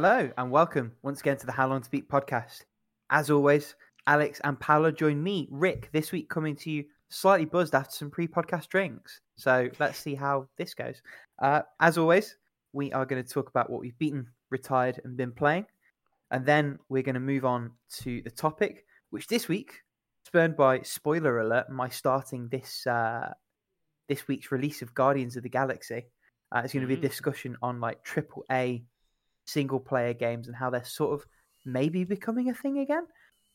Hello and welcome once again to the How Long to Beat podcast. As always, Alex and Paolo join me, Rick, this week coming to you slightly buzzed after some pre-podcast drinks. So let's see how this goes. Uh, as always, we are going to talk about what we've beaten, retired, and been playing, and then we're going to move on to the topic, which this week, spurned by spoiler alert, my starting this uh, this week's release of Guardians of the Galaxy. Uh, it's going to be a Mhm. discussion on like triple A single player games and how they're sort of maybe becoming a thing again.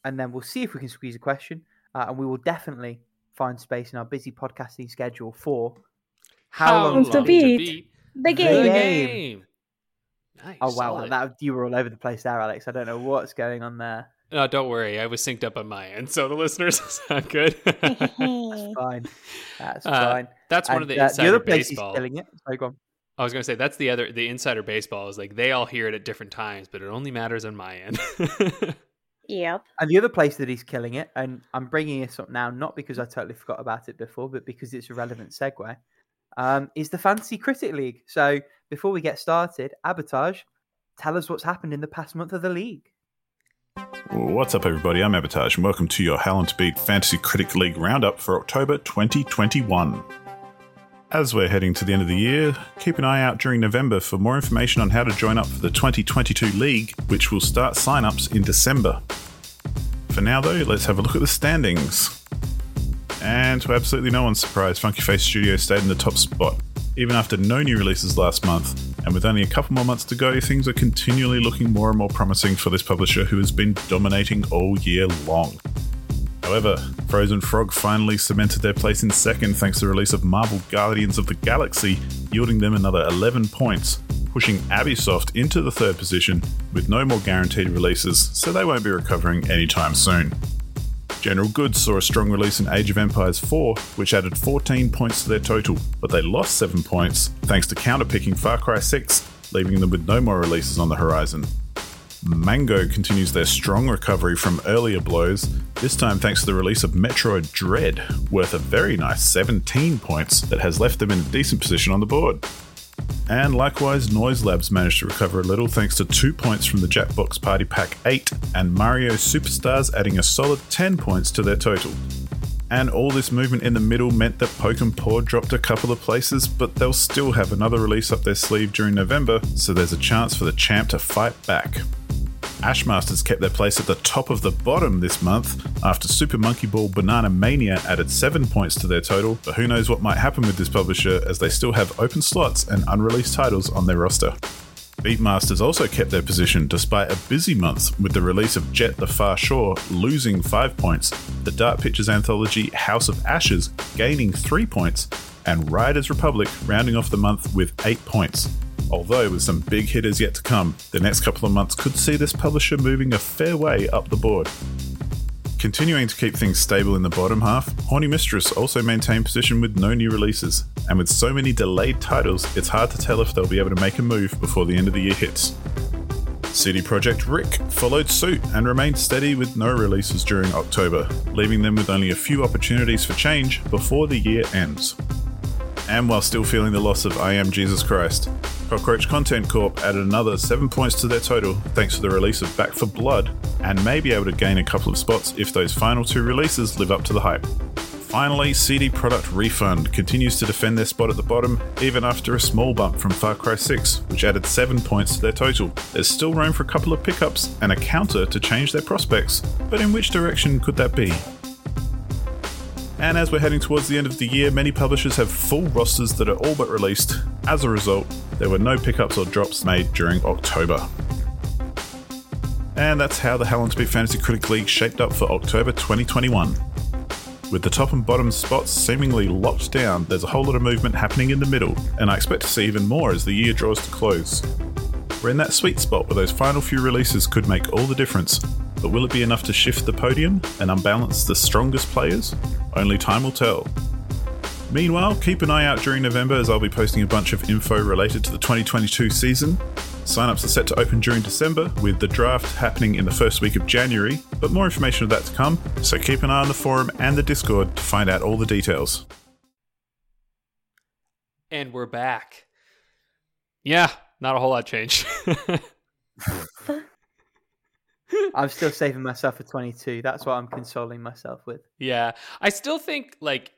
And then we'll see if we can squeeze a question. Uh, and we will definitely find space in our busy podcasting schedule for how, long, Long to beat? The The game. game. Nice. Oh wow, solid. that you were all over the place there, Alex. I don't know what's going on there. No, don't worry. I was synced up on my end, so the listeners sound good. that's Fine, that's Uh, fine. That's one And, of the uh, insider other place he's killing it. Sorry, go on. I was gonna say that's the other the insider baseball is like they all hear it at different times, but it only matters on my end. Yep. And the other place that he's killing it, and I'm bringing this up now, not because I totally forgot about it before, but because it's a relevant segue, um, is the Fantasy Critic League. So before we get started, Abatage, tell us what's happened in the past month of the league. What's up, everybody? I'm Abatage, and welcome to your How Long to Beat Fantasy Critic League Roundup for October 2021. As we're heading to the end of the year, keep an eye out during November for more information on how to join up for the 2022 League, which will start sign-ups in December. For now, though, let's have a look at the standings. And to absolutely no one's surprise, Funky Face Studio stayed in the top spot, even after no new releases last month. And with only a couple more months to go, things are continually looking more and more promising for this publisher who has been dominating all year long. However, Frozen Frog finally cemented their place in second thanks to the release of Marvel Guardians of the Galaxy, yielding them another 11 points, pushing Ubisoft into the third position with no more guaranteed releases, so they won't be recovering anytime soon. General Goods saw a strong release in Age of Empires 4, which added 14 points to their total, but they lost 7 points thanks to counterpicking Far Cry 6, leaving them with no more releases on the horizon. Mango continues their strong recovery from earlier blows, this time thanks to the release of Metroid Dread, worth a very nice 17 points that has left them in a decent position on the board. And likewise, Noise Labs managed to recover a little thanks to 2 points from the Jackbox Party Pack 8 and Mario Superstars adding a solid 10 points to their total. And all this movement in the middle meant that and Paw dropped a couple of places, but they'll still have another release up their sleeve during November, so there's a chance for the champ to fight back. Ashmasters kept their place at the top of the bottom this month after Super Monkey Ball Banana Mania added 7 points to their total, but who knows what might happen with this publisher as they still have open slots and unreleased titles on their roster. Beatmasters also kept their position despite a busy month with the release of Jett the Far Shore losing 5 points, the Dark Pictures anthology House of Ashes gaining 3 points, and Riders Republic rounding off the month with 8 points. Although, with some big hitters yet to come, the next couple of months could see this publisher moving a fair way up the board. Continuing to keep things stable in the bottom half, Horny Mistress also maintained position with no new releases, and with so many delayed titles, it's hard to tell if they'll be able to make a move before the end of the year hits. City Project Rick followed suit and remained steady with no releases during October, leaving them with only a few opportunities for change before the year ends. And while still feeling the loss of I Am Jesus Christ, Cockroach Content Corp added another 7 points to their total thanks to the release of Back for Blood, and may be able to gain a couple of spots if those final two releases live up to the hype. Finally, CD Product Refund continues to defend their spot at the bottom, even after a small bump from Far Cry 6, which added 7 points to their total. There's still room for a couple of pickups and a counter to change their prospects, but in which direction could that be? And as we're heading towards the end of the year, many publishers have full rosters that are all but released. As a result, there were no pickups or drops made during October. And that's how the Hell to Beat Fantasy Critic League shaped up for October 2021. With the top and bottom spots seemingly locked down, there's a whole lot of movement happening in the middle, and I expect to see even more as the year draws to close. We're in that sweet spot where those final few releases could make all the difference, but will it be enough to shift the podium and unbalance the strongest players? Only time will tell. Meanwhile, keep an eye out during November as I'll be posting a bunch of info related to the 2022 season. Sign-ups are set to open during December, with the draft happening in the first week of January, but more information of that to come, so keep an eye on the forum and the Discord to find out all the details. and we're back. Yeah, not a whole lot changed. I'm still saving myself for 22. That's what I'm consoling myself with. Yeah, I still think like,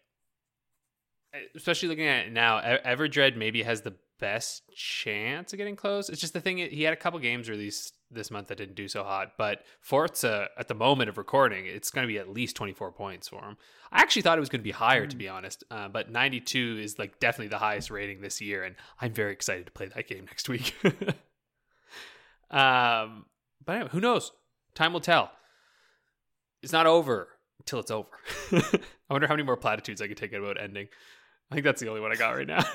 especially looking at it now, Everdread maybe has the best chance of getting close. It's just the thing; he had a couple games released this month that didn't do so hot, but Forza at the moment of recording, it's going to be at least 24 points for him. I actually thought it was going to be higher, to be honest, uh, but 92 is like definitely the highest rating this year, and I'm very excited to play that game next week. um, but anyway, who knows? Time will tell. It's not over until it's over. I wonder how many more platitudes I could take about ending. I think that's the only one I got right now.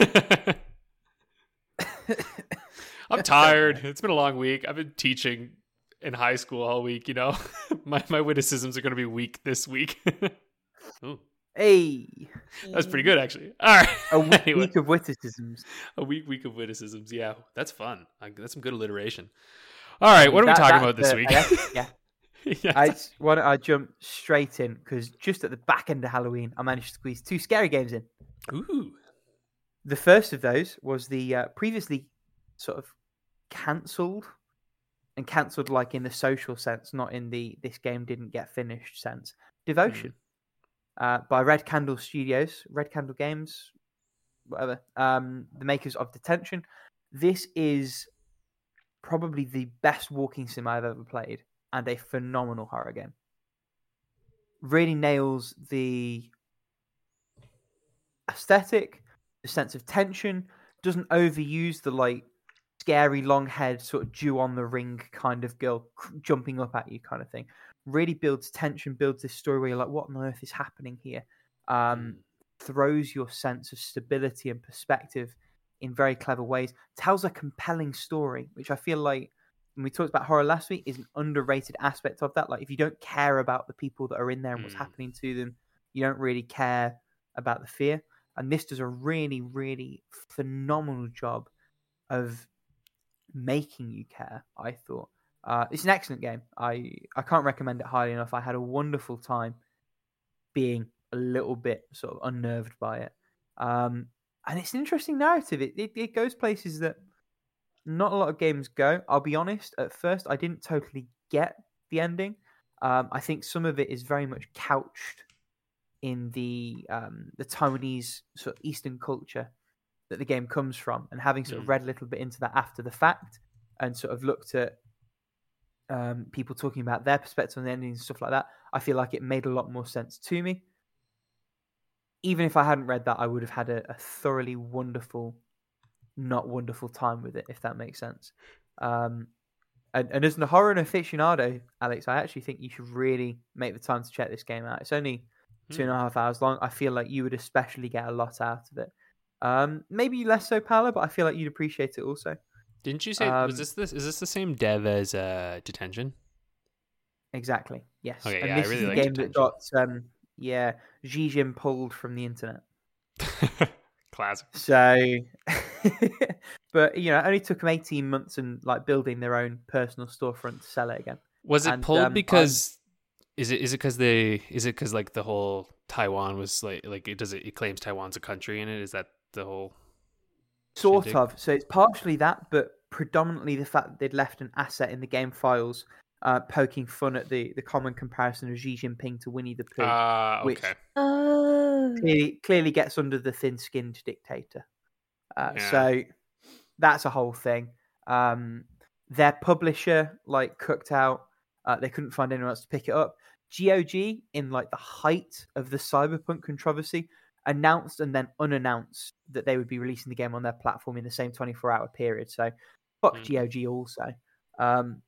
I'm tired. It's been a long week. I've been teaching in high school all week, you know. my my witticisms are going to be weak this week. Ooh, Hey, that's pretty good actually. All right. a week, Anyway. week of witticisms. A week week of witticisms. Yeah, that's fun. I, that's some good alliteration. All right, what are we talking that- about this uh, week? I- yeah, yeah. I why don't I jump straight in because just at the back end of Halloween, I managed to squeeze two scary games in. Ooh. The first of those was the uh, previously sort of cancelled and cancelled like in the social sense, not in the this game didn't get finished sense. Devotion uh, by Red Candle Studios, Red Candle Games, whatever. Um, the makers of Detention. This is probably the best walking sim I've ever played, and a phenomenal horror game. Really nails the aesthetic, the sense of tension. Doesn't overuse the like scary long head sort of Ju-On the ring kind of girl jumping up at you kind of thing. Really builds tension, builds this story where you're like, what on earth is happening here? Um, throws your sense of stability and perspective in very clever ways. Tells a compelling story, which I feel like when we talked about horror last week is an underrated aspect of that. Like if you don't care about the people that are in there and what's Mm. happening to them, you don't really care about the fear. And this does a really, really phenomenal job of making you care. I thought uh, it's an excellent game. I I can't recommend it highly enough. I had a wonderful time being a little bit sort of unnerved by it. Um, and it's an interesting narrative. It, it it goes places that not a lot of games go. I'll be honest. At first, I didn't totally get the ending. Um, I think some of it is very much couched in the um, the Taiwanese sort of Eastern culture that the game comes from, and having sort of Mm. read a little bit into that after the fact, and sort of looked at um, people talking about their perspective on the ending and stuff like that, I feel like it made a lot more sense to me. Even if I hadn't read that, I would have had a, a thoroughly wonderful, not wonderful time with it, if that makes sense. Um, and, and as a horror and aficionado, Alex, I actually think you should really make the time to check this game out. It's only two and a half hours long. I feel like you would especially get a lot out of it. Um, maybe less so, Paolo, but I feel like you'd appreciate it also. Didn't you say Um, was this this is this the same dev as uh, Detention? Exactly. Yes. Okay, and yeah, this really is the like game that got um, yeah, Xi pulled from the internet. Classic. So, but you know, it only took them eighteen months and like building their own personal storefront to sell it again. Was it And, pulled um, because is it is it because they is it because like the whole Taiwan was like like it does it, it claims Taiwan's a country in it? Is that the whole Sort shindig? of. So it's partially that, but predominantly the fact that they'd left an asset in the game files, uh, poking fun at the the common comparison of Xi Jinping to Winnie the Pooh. Ah, which- Oh. clearly, clearly gets under the thin-skinned dictator. Uh, Yeah. So that's a whole thing. Um, their publisher like cooked out. Uh, they couldn't find anyone else to pick it up. GOG, in like the height of the cyberpunk controversy, announced and then unannounced that they would be releasing the game on their platform in the same 24-hour period. So fuck Mm. GOG also. Um,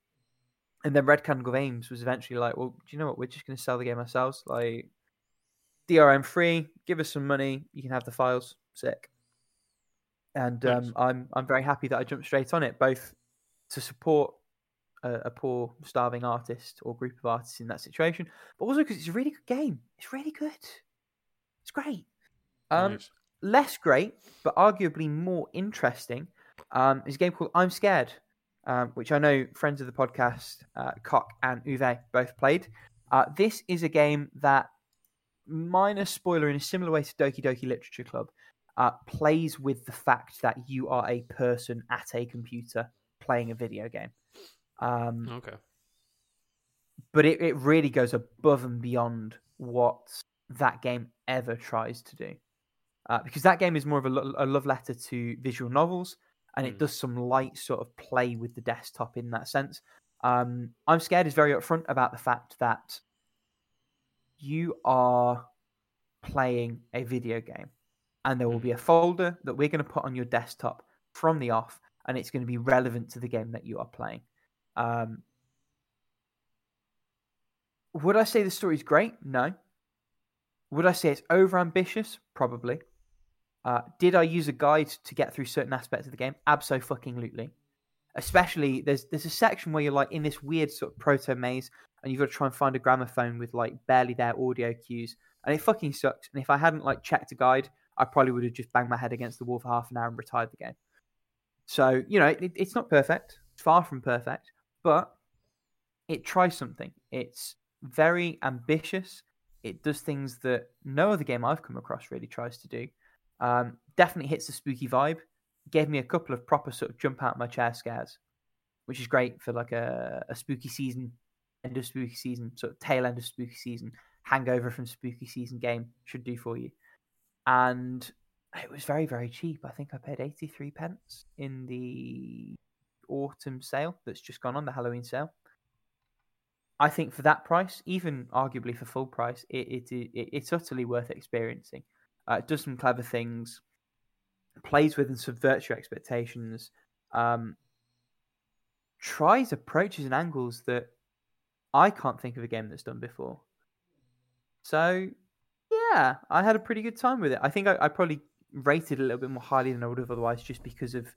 and then Red Candle Games was eventually like, well, do you know what? We're just going to sell the game ourselves. Like, DRM free. Give us some money. You can have the files. Sick. And Nice. um, I'm I'm very happy that I jumped straight on it, both to support a, a poor starving artist or group of artists in that situation, but also because it's a really good game. It's really good. It's great. Um, Nice. less great, but arguably more interesting, um, is a game called I'm Scared, um, which I know friends of the podcast, uh, Cock and Uwe, both played. Uh, this is a game that, minor spoiler, in a similar way to Doki Doki Literature Club, uh, plays with the fact that you are a person at a computer playing a video game. Um, Okay. but it, it really goes above and beyond what that game ever tries to do. Uh, because that game is more of a, lo- a love letter to visual novels, and it Mm. does some light sort of play with the desktop in that sense. Um, I'm scared is very upfront about the fact that you are playing a video game, and there will be a folder that we're going to put on your desktop from the off, and it's going to be relevant to the game that you are playing. Um, would I say the story is great? No. Would I say it's over ambitious? Probably. Uh, did I use a guide to get through certain aspects of the game? Absolutely. Especially there's there's a section where you're like in this weird sort of proto maze, and you've got to try and find a gramophone with like barely there audio cues, and it fucking sucks. And if I hadn't like checked a guide, I probably would have just banged my head against the wall for half an hour and retired the game. So you know it, it's not perfect, it's far from perfect, but it tries something. It's very ambitious. It does things that no other game I've come across really tries to do. Um, definitely hits the spooky vibe. Gave me a couple of proper sort of jump out my chair scares, which is great for like a, a spooky season, end of spooky season, sort of tail end of spooky season, hangover from spooky season game should do for you. And it was very, very cheap. I think I paid 83 pence in the autumn sale that's just gone on, the Halloween sale. I think for that price, even arguably for full price, it, it, it it's utterly worth experiencing. Uh, does some clever things, plays with and subverts your expectations, um, tries approaches and angles that I can't think of a game that's done before. So, yeah, I had a pretty good time with it. I think I, I probably rated it a little bit more highly than I would have otherwise, just because of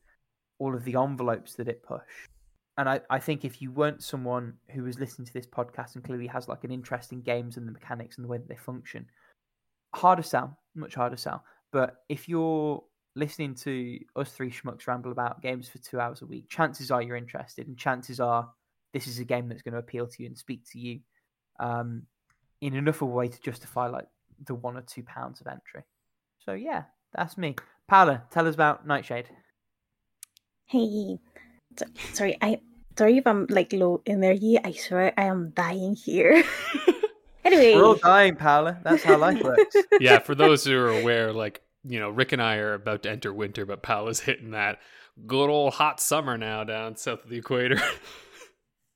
all of the envelopes that it pushed and I, I think if you weren't someone who was listening to this podcast and clearly has like an interest in games and the mechanics and the way that they function, harder sell, much harder sell. But if you're listening to us three schmucks ramble about games for two hours a week, chances are you're interested, and chances are this is a game that's going to appeal to you and speak to you um, in enough of a way to justify like the one or two pounds of entry. So yeah, that's me. Paula, tell us about Nightshade. Hey, so, sorry, I sorry if I'm like low energy. I swear I am dying here. anyway, We're all dying, Paula. That's how life works. yeah, for those who are aware, like, you know, Rick and I are about to enter winter, but Paula's hitting that good old hot summer now down south of the equator.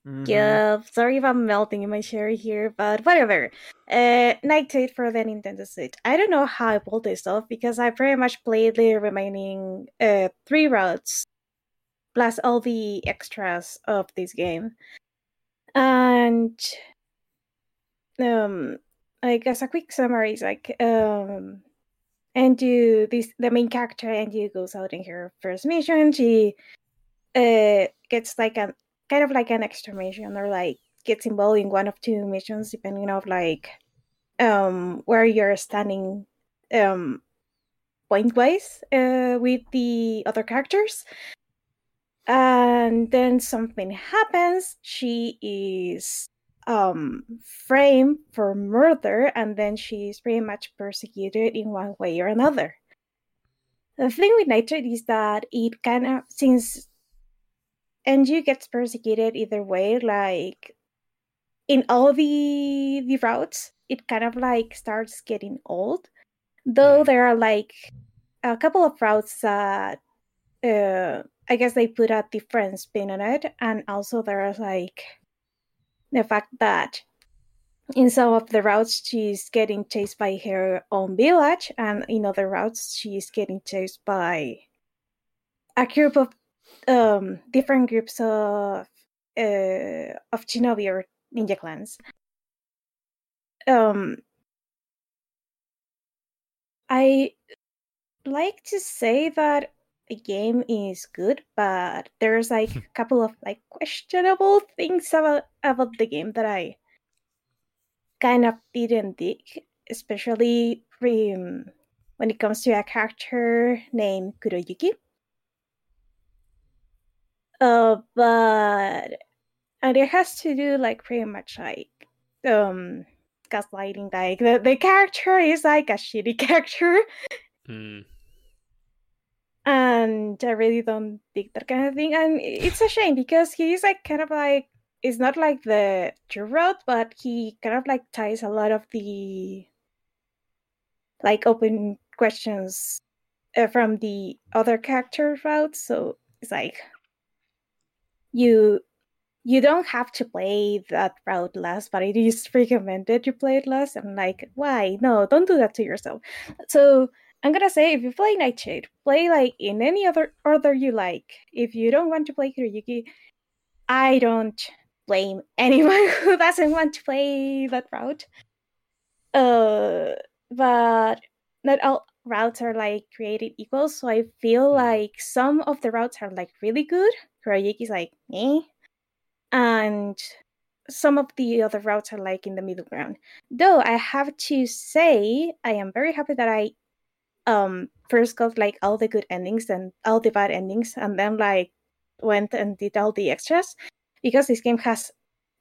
Mhm. yeah, sorry if I'm melting in my chair here, but whatever. Uh, Nightshade for the Nintendo Switch. I don't know how I pulled this off because I pretty much played the remaining uh three routes plus all the extras of this game. And um I guess a quick summary is like um Enju this the main character Enju goes out in her first mission. She uh gets like a kind of like an extra mission or like gets involved in one of two missions depending of like um where you're standing um point wise uh with the other characters and then something happens she is um framed for murder and then she's pretty much persecuted in one way or another. The thing with Nightshade is that it kind of since Enju gets persecuted either way like in all the the routes it kind of like starts getting old. Though there are like a couple of routes that uh I guess they put a different spin on it, and also there's like the fact that in some of the routes she's getting chased by her own village, and in other routes she's getting chased by a group of um different groups of uh of shinobi or ninja clans. Um, I like to say that a game is good, but there's like a couple of like questionable things about about the game that I kind of didn't dig, especially um, when it comes to a character named Kuroyuki. Uh, but and it has to do like pretty much like um gaslighting like the, the character is like a shitty character Hmm. And I really don't dig that kind of thing. And it's a shame because he's like kind of like it's not like the true but he kind of like ties a lot of the like open questions uh, from the other character routes. So it's like you you don't have to play that route last, but it is recommended you play it last. I'm like, why? No, don't do that to yourself. So I'm gonna say if you play Nightshade, play like in any other order you like. If you don't want to play Kuroyuki, I don't blame anyone who doesn't want to play that route. Uh, but not all routes are like created equal, so I feel like some of the routes are like really good. Kuroyuki's like eh, and some of the other routes are like in the middle ground. Though I have to say, I am very happy that I um first got like all the good endings and all the bad endings, and then like went and did all the extras because this game has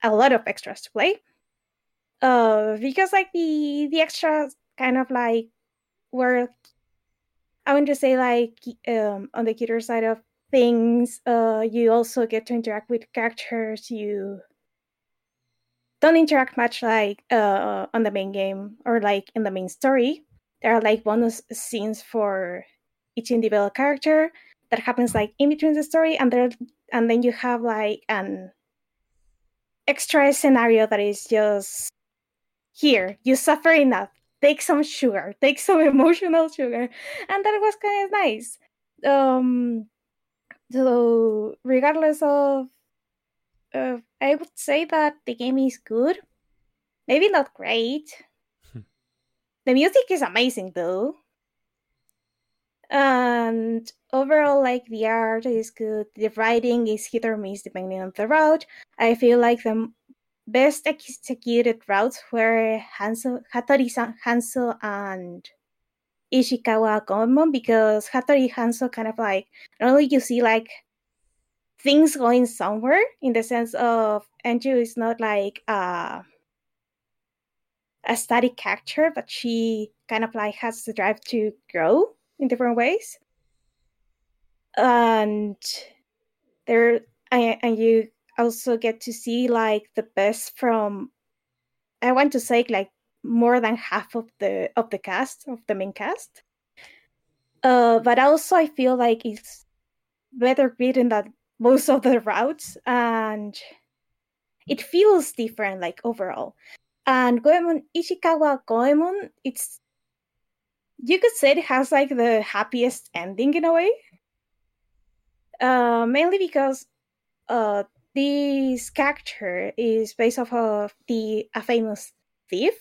a lot of extras to play. Uh, because like the the extras kind of like were I want to say like um on the cuter side of things. Uh, you also get to interact with characters. You don't interact much like uh, on the main game or like in the main story. There are like bonus scenes for each individual character that happens like in between the story, and there and then you have like an extra scenario that is just here. You suffer enough. Take some sugar. Take some emotional sugar, and that was kind of nice. Um, so regardless of uh, I would say that the game is good. Maybe not great. The music is amazing though. And overall, like the art is good. The writing is hit or miss depending on the route. I feel like the best executed routes were Hanzo, Hattori Hanzo and Ishikawa Goemon because Hattori Hanzo kind of like not only you see like things going somewhere in the sense of Enju is not like uh, a static character, but she kind of like has the drive to grow in different ways. And there and you also get to see like the best from I want to say like more than half of the of the cast of the main cast. Uh, but also I feel like it's better written than most of the routes, and it feels different like overall. And Goemon Ishikawa Goemon, it's you could say it has like the happiest ending in a way. Uh, mainly because uh, this character is based off of the a famous thief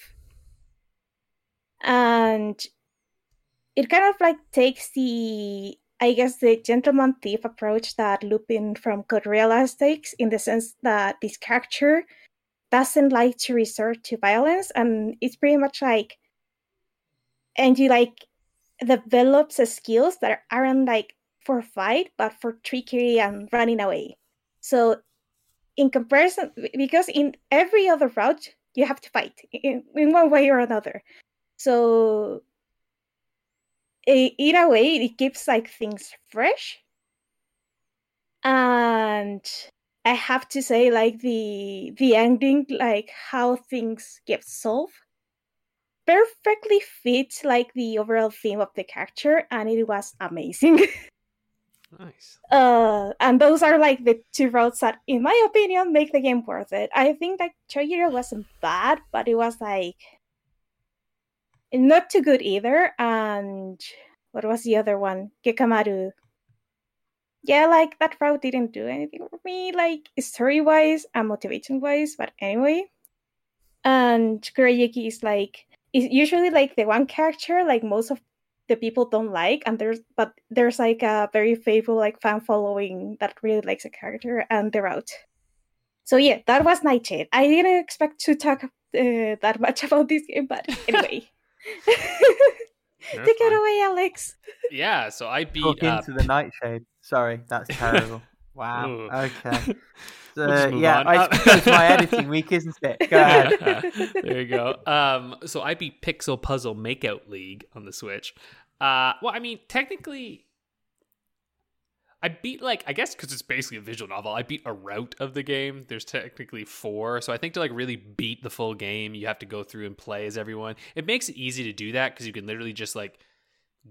and it kind of like takes the I guess the gentleman thief approach that Lupin from Code Realize takes in the sense that this character doesn't like to resort to violence and it's pretty much like Enju like develops skills that aren't like for fight but for trickery and running away. So in comparison because in every other route you have to fight in, in one way or another. So in a way it keeps like things fresh. And I have to say like the the ending, like how things get solved perfectly fits like the overall theme of the character and it was amazing. nice. Uh and those are like the two routes that in my opinion make the game worth it. I think that Chojiro wasn't bad, but it was like not too good either. And what was the other one? Gekkamaru. Yeah, like that route didn't do anything for me, like story wise and motivation wise. But anyway, and Kuroyuki is like is usually like the one character like most of the people don't like, and there's but there's like a very faithful like fan following that really likes a character and the route. So yeah, that was Nightshade. I didn't expect to talk uh, that much about this game, but anyway. Take it away, Alex. Yeah, so I beat Talk up. into the nightshade. Sorry, that's terrible. Wow. Ooh. Okay. So, We'll just move yeah, on. I Uh, my editing week, isn't it? Go ahead. there you go. Um, so I beat Pixel Puzzle Makeout League on the Switch. Uh, well, I mean, technically, I beat like I guess because it's basically a visual novel. I beat a route of the game. There's technically four, so I think to like really beat the full game, you have to go through and play as everyone. It makes it easy to do that because you can literally just like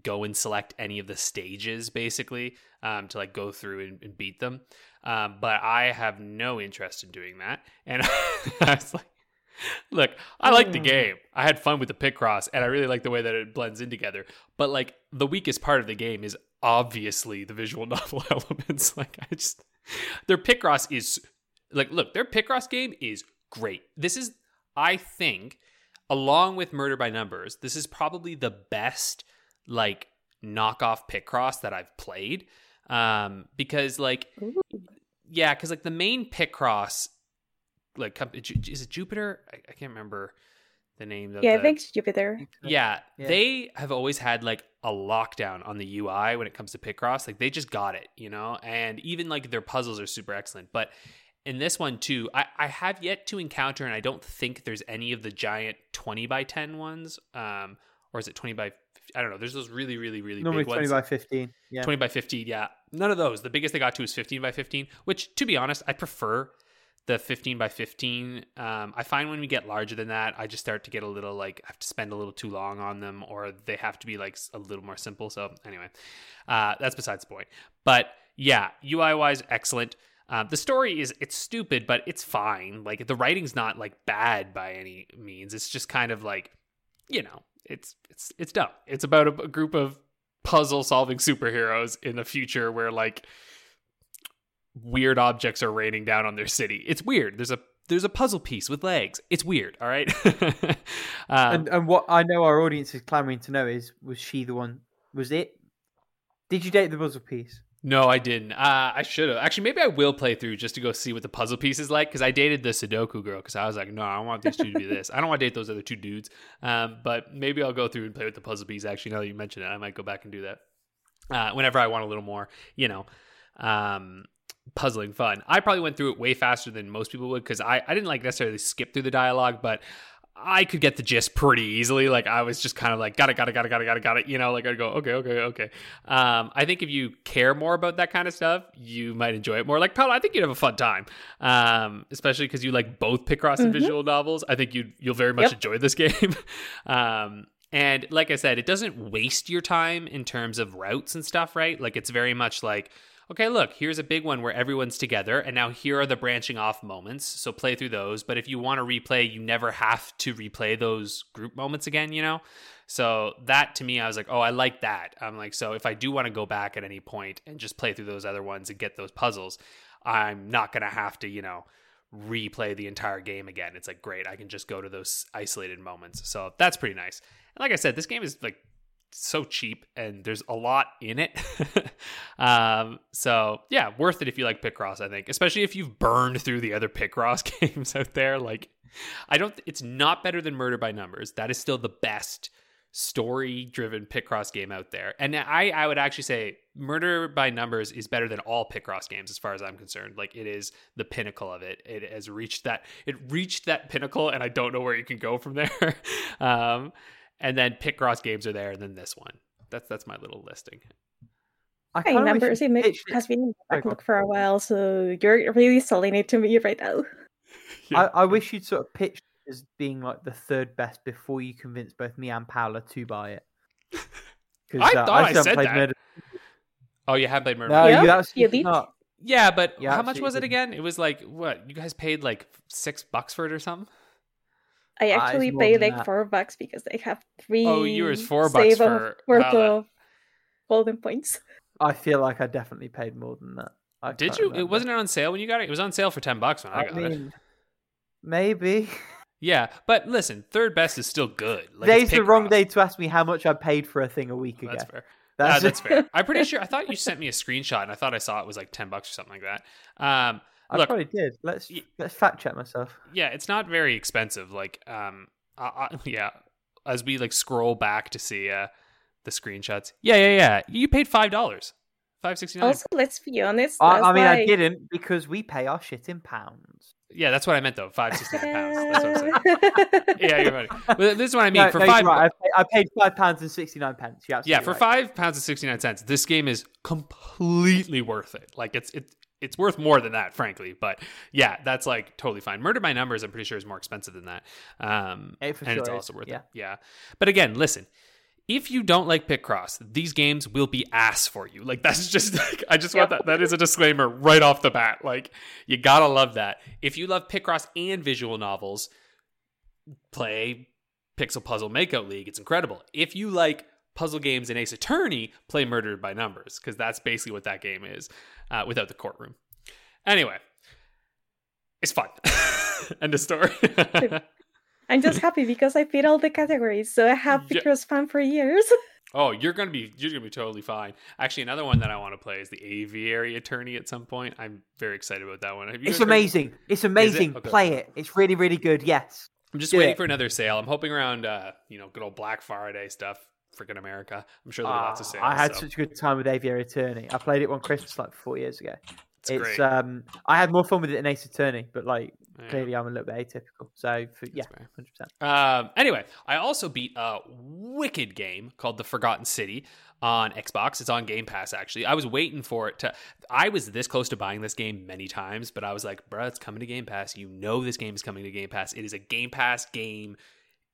go and select any of the stages basically um, to like go through and, and beat them. Um, but I have no interest in doing that, and I was like. Look, I like the Mm. game. I had fun with the Picross, and I really like the way that it blends in together. But like the weakest part of the game is obviously the visual novel elements. Like I just their Picross is like look, their Picross game is great. This is I think along with Murder by Numbers, this is probably the best like knockoff Picross that I've played. Um because like yeah, because like the main Picross like is it Jupiter? I, I can't remember the name of Yeah, I the- think Jupiter. yeah, Yeah. they have always had like a lockdown on the UI when it comes to Picross. Like they just got it, you know? And even like their puzzles are super excellent. But in this one too, I, I have yet to encounter, and I don't think there's any of the giant 20 by 10 ones. Um, or is it 20 by, I don't know. There's those really, really, really Normally big 20 ones. by 15. Yeah. 20 by 15, yeah. None of those. The biggest they got to is 15 by 15, which to be honest, I prefer the 15 by 15. Um, I find when we get larger than that, I just start to get a little like, I have to spend a little too long on them or they have to be like a little more simple. So, anyway, uh, that's besides the point. But yeah, UI wise, excellent. Um, the story is it's stupid, but it's fine. Like the writing's not like bad by any means. It's just kind of like, you know, it's it's it's dumb. It's about a, a group of puzzle solving superheroes in the future where like weird objects are raining down on their city. It's weird. There's a there's a puzzle piece with legs. It's weird. All right. um, and and what I know our audience is clamoring to know is was she the one? Was it? Did you date the puzzle piece? no, I didn't. Uh, I should have. Actually, maybe I will play through just to go see what the puzzle piece is like because I dated the Sudoku girl because I was like, no, I want these two to be this. I don't want to date those other two dudes. Um, but maybe I'll go through and play with the puzzle piece. Actually, now that you mention it, I might go back and do that uh, whenever I want a little more, you know, um, puzzling fun. I probably went through it way faster than most people would because I, I didn't like necessarily skip through the dialogue, but I could get the gist pretty easily. Like I was just kind of like, got it, got it, got it, got it, got it, got it. You know, like I'd go, okay, okay, okay. Um, I think if you care more about that kind of stuff, you might enjoy it more. Like Paolo, I think you'd have a fun time, um, especially because you like both Picross and Mhm. visual novels. I think you you'll very much Yep. enjoy this game. um, and like I said, it doesn't waste your time in terms of routes and stuff, right? Like it's very much like, okay, look, here's a big one where everyone's together, and now here are the branching off moments. So play through those. But if you want to replay, you never have to replay those group moments again, you know? So that to me, I was like, oh, I like that. I'm like, so if I do want to go back at any point and just play through those other ones and get those puzzles, I'm not going to have to, you know, replay the entire game again. It's like, great, I can just go to those isolated moments. So that's pretty nice. And like I said, this game is like so cheap and there's a lot in it. um, so yeah, worth it if you like Picross, I think, especially if you've burned through the other Picross games out there. Like, I don't, it's not better than Murder by Numbers. That is still the best story driven Picross game out there. And I, I would actually say Murder by Numbers is better than all Picross games as far as I'm concerned. Like it is the pinnacle of it. It has reached that it reached that pinnacle and I don't know where you can go from there. um and then Picross games are there and then this one. That's that's my little listing. I I kinda wish remember it pitched it- has been in the Sorry, for a while, so you're really selling it to me right now. I, I wish you'd sort of pitched it as being like the third best before you convinced both me and Paula to buy it. 'Cause, uh, I thought I still haven't said that. Murder- Oh, you have played Murder. No, Yeah, you absolutely you not. Yeah, but You how much was it didn't. again? It was like what? You guys paid like six bucks for it or something? I actually more paid like that. four bucks because they have three. Oh, yours four bucks save of- for worth Paula. of golden points. I feel like I definitely paid more than that. I Did can't you? It wasn't it on sale when you got it? It was on sale for ten bucks when I, I got it. maybe. Yeah, but listen, third best is still good. Like, Today's the wrong Picross. day to ask me how much I paid for a thing a week ago. That's fair. That's, that's fair. I'm pretty sure. I thought you sent me a screenshot, and I thought I saw it was like ten bucks or something like that. Um, I look, probably did. Let's y- let's fact check myself. yeah, it's not very expensive. Like, um, I, I, yeah, as we like scroll back to see uh the screenshots. Yeah, yeah, yeah. You paid five dollars, five sixty nine. Also, let's be honest. I, I mean, I didn't because we pay our shit in pounds. Yeah, that's what I meant though. Five sixty nine pounds. That's what I'm saying. Yeah, you're right. But this is what I mean. No, for no, five, right. I, paid, I paid five pounds and sixty nine pence. You're yeah, for right. five pounds and sixty nine cents, this game is completely worth it. Like it's it's it's worth more than that, frankly. But yeah, that's like totally fine. Murder by Numbers, I'm pretty sure is more expensive than that. Um, for and it's also worth yeah. it. Yeah. But again, listen. If you don't like Picross, these games will be ass for you. Like that's just like I just want that. That is a disclaimer right off the bat. Like you gotta love that. If you love Picross and visual novels, play Pixel Puzzle Makeout League. It's incredible. If you like puzzle games and Ace Attorney, play Murdered by Numbers because that's basically what that game is uh, without the courtroom. Anyway, it's fun. End of story. I'm just happy because I fit all the categories, so I have Yeah. Picross fan for years. oh, you're gonna be you're gonna be totally fine. Actually, another one that I want to play is the Aviary Attorney at some point. I'm very excited about that one. Have you It's guys heard- amazing. It's amazing. Play it. It's really, really good. Yes. I'm just Do waiting it. for another sale. I'm hoping around uh, you know, good old Black Friday stuff. Freaking America. I'm sure there'll be lots of Ah, sales. I had so such a good time with Aviary Attorney. I played it one Christmas like four years ago. it's, It's, um, I had more fun with it than Ace Attorney, but like Yeah. clearly I'm a little bit atypical. So for, yeah, hundred percent. Um, anyway, I also beat a wicked game called The Forgotten City on Xbox. It's on Game Pass, actually. I was waiting for it to. I was this close to buying this game many times, but I was like, bruh, it's coming to Game Pass. You know this game is coming to Game Pass. It is a Game Pass game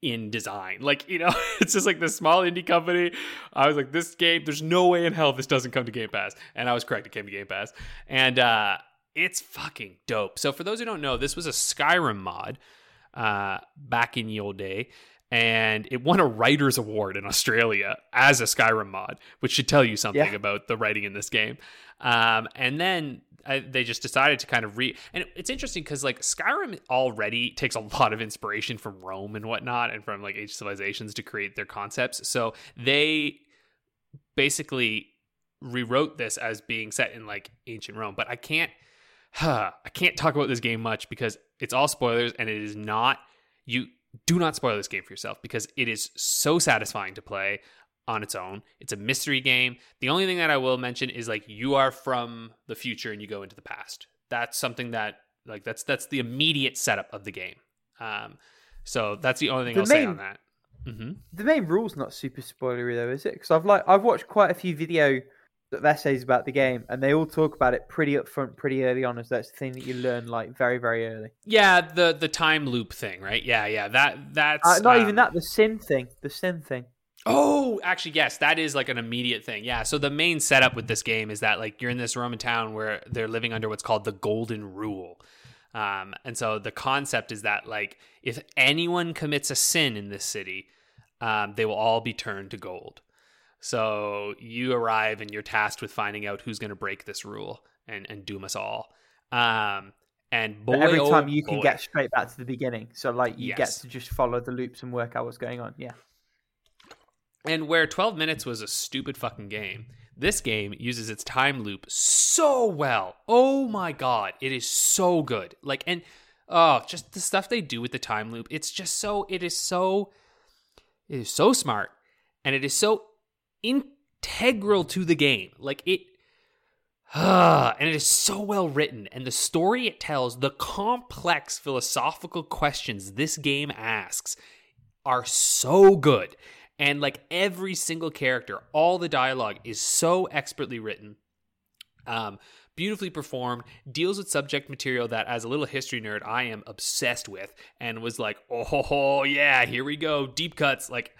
in design. Like, you know, it's just like this small indie company. I was like, this game, there's no way in hell this doesn't come to Game Pass. And I was correct, it came to Game Pass. And uh it's fucking dope. So for those who don't know, this was a Skyrim mod uh back in the old day. And it won a writers award in Australia as a Skyrim mod, which should tell you something Yeah. about the writing in this game. Um, and then I, they just decided to kind of re. And it's interesting because like Skyrim already takes a lot of inspiration from Rome and whatnot, and from like ancient civilizations to create their concepts. So they basically rewrote this as being set in like ancient Rome. But I can't, huh, I can't talk about this game much because it's all spoilers, and it is not. You do not spoil this game for yourself because it is so satisfying to play on its own. It's a mystery game. The only thing that I will mention is like you are from the future and you go into the past. That's something that like that's that's the immediate setup of the game. Um, so that's the only thing The I'll say on that. hmm The main rule's not super spoilery though, is it? Because I've like I've watched quite a few video essays about the game, and they all talk about it pretty upfront, pretty early on, as that's the thing that you learn like very, very early. Yeah, the the time loop thing, right? Yeah, yeah. That that's Uh, not even um, that. The sin thing. The sin thing. Oh, actually, yes, that is like an immediate thing. Yeah. So the main setup with this game is that like you're in this Roman town where they're living under what's called the Golden Rule. Um, and so the concept is that like if anyone commits a sin in this city, um, they will all be turned to gold. So you arrive and you're tasked with finding out who's going to break this rule and and doom us all. Um, and boy, But every oh time you can boy. get straight back to the beginning, so like you Yes. get to just follow the loops and work out what's going on. Yeah. And where 12 minutes was a stupid fucking game, this game uses its time loop so well. Oh my god, it is so good. Like and oh, just the stuff they do with the time loop. It's just so it is so it is so smart and it is so integral to the game. Like it and it is so well written and the story it tells, the complex philosophical questions this game asks are so good. And like every single character, all the dialogue is so expertly written, um, beautifully performed, deals with subject material that, as a little history nerd, I am obsessed with, and was like, oh yeah, here we go, deep cuts. Like,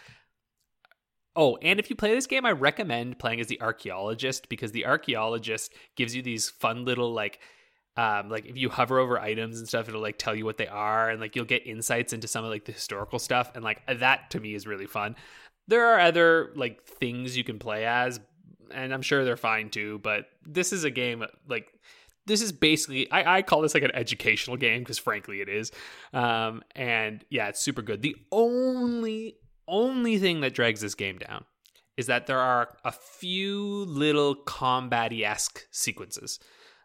oh, and if you play this game, I recommend playing as the archaeologist because the archaeologist gives you these fun little like um like if you hover over items and stuff it'll like tell you what they are and like you'll get insights into some of like the historical stuff and like that to me is really fun. There are other like things you can play as and i'm sure they're fine too but this is a game like this is basically I, I call this like an educational game because frankly it is. Um and yeah it's super good. The only only thing that drags this game down is that there are a few little combat-esque sequences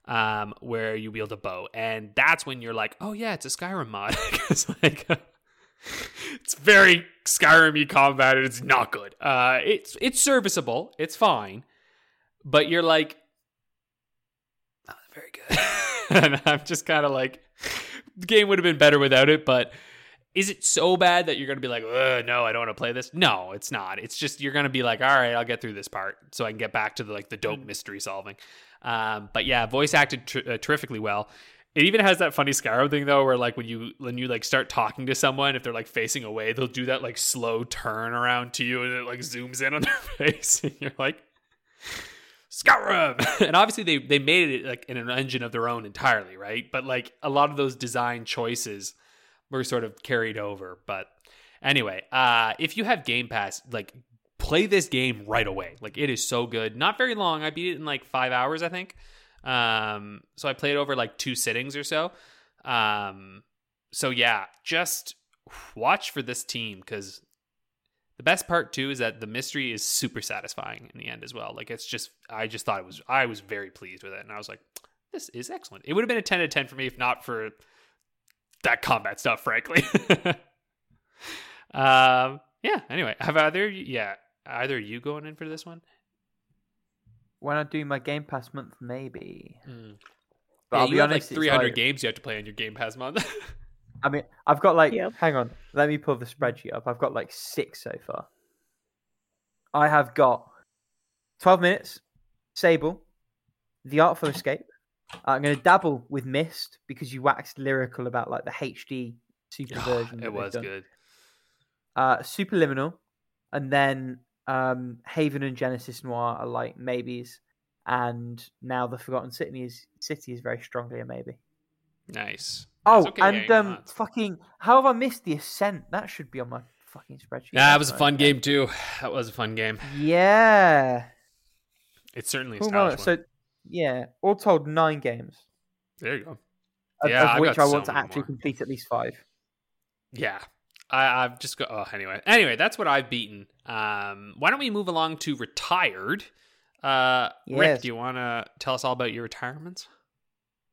um, where you wield a bow, and that's when you're like, oh yeah, it's a Skyrim mod because like it's very Skyrim-y combat, and it's not good. Uh, it's it's serviceable, it's fine, but you're like, not very good, and I'm just kind of like, the game would have been better without it, but is it so bad that you're going to be like, no, I don't want to play this? No, it's not. It's just you're going to be like, all right, I'll get through this part so I can get back to the like the dope mystery solving. Um, but yeah, voice acted tr- uh, terrifically well. It even has that funny Skyrim thing though, where like when you when you like start talking to someone, if they're like facing away, they'll do that like slow turn around to you, and it like zooms in on their face, and you're like, Skyrim. and obviously they they made it like in an engine of their own entirely, right? But like a lot of those design choices were sort of carried over. But anyway, uh, if you have Game Pass, like play this game right away. Like it is so good. Not very long. I beat it in like five hours, I think. Um, so I played over like two sittings or so. Um, so yeah, just watch for this team because the best part too is that the mystery is super satisfying in the end as well. Like it's just, I just thought it was, I was very pleased with it, and I was like, this is excellent. It would have been a ten to ten for me if not for that combat stuff, frankly. um, yeah. Anyway, have either, yeah, either you going in for this one? When I do my Game Pass month, maybe. Mm. But yeah, I'll you be have honest, like 300 like- games you have to play on your Game Pass month. I mean, I've got like, Yep. hang on, let me pull the spreadsheet up. I've got like six so far. I have got 12 minutes, Sable, The Artful Escape. I'm going to dabble with Myst because you waxed lyrical about like the HD super version. it was done. good. Uh, Superliminal, and then um, Haven and Genesis Noir are like maybes, and now the Forgotten City is City is very strongly a maybe. Nice. Oh, okay, and um, not. fucking, how have I missed the Ascent? That should be on my fucking spreadsheet. Yeah, it That's was a fun game too. That was a fun game. Yeah. It's certainly a Cool stylish one. So, yeah, all told, nine games, there you go. of, Yeah, of which I so want to actually more. complete at least five. Yeah. I, I've just got. Oh, anyway. Anyway, that's what I've beaten. Um, why don't we move along to retired? Uh, Rick, do you want to tell us all about your retirements?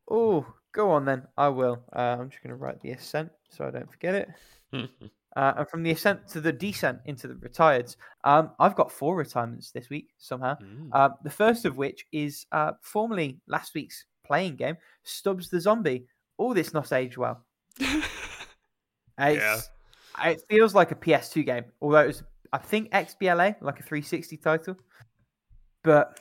Oh, go on then. I will. Uh, I'm just going to write the Ascent so I don't forget it. Uh, and from the ascent to the descent into the retireds, um, I've got four retirements this week somehow. Mm. Uh, the first of which is uh, formerly last week's playing game, Stubbs the Zombie. All this not aged well. It's, It feels like a PS2 game, although it was, I think, XBLA, like a 360 title. But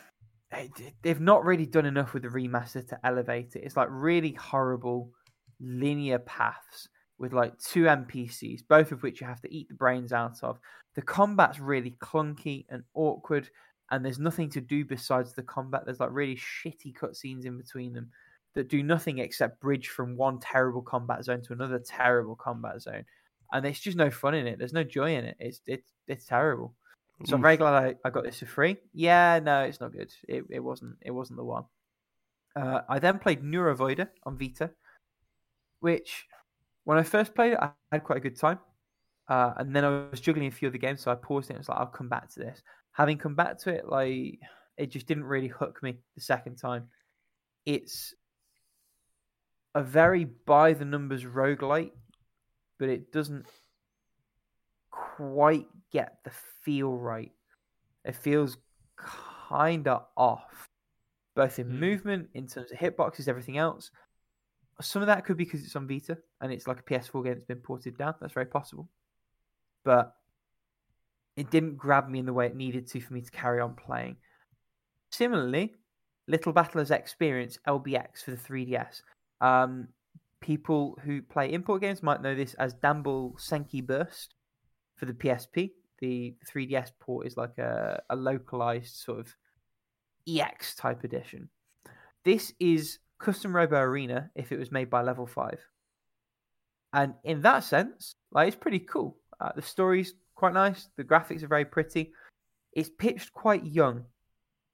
they've not really done enough with the remaster to elevate it. It's like really horrible linear paths with like two NPCs, both of which you have to eat the brains out of. The combat's really clunky and awkward, and there's nothing to do besides the combat. There's like really shitty cutscenes in between them that do nothing except bridge from one terrible combat zone to another terrible combat zone and there's just no fun in it. There's no joy in it. It's it's it's terrible. So I'm very glad I, I got this for free. Yeah, no, it's not good. It it wasn't it wasn't the one. Uh, I then played Neurovoider on Vita, which when I first played it, I had quite a good time. Uh, and then I was juggling a few other games, so I paused it and was like, I'll come back to this. Having come back to it, like it just didn't really hook me the second time. It's a very by the numbers roguelite but it doesn't quite get the feel right. It feels kind of off, both in Hmm. movement, in terms of hitboxes, everything else. Some of that could be because it's on Vita and it's like a PS4 game that's been ported down. That's very possible. But it didn't grab me in the way it needed to for me to carry on playing. Similarly, Little Battlers Experience LBX for the 3DS. Um, people who play import games might know this as Danball Senki Burst for the PSP. The 3DS port is like a, a localized sort of EX type edition. This is Custom Robo Arena if it was made by Level 5. And in that sense, like it's pretty cool. Uh, the story's quite nice, the graphics are very pretty. It's pitched quite young,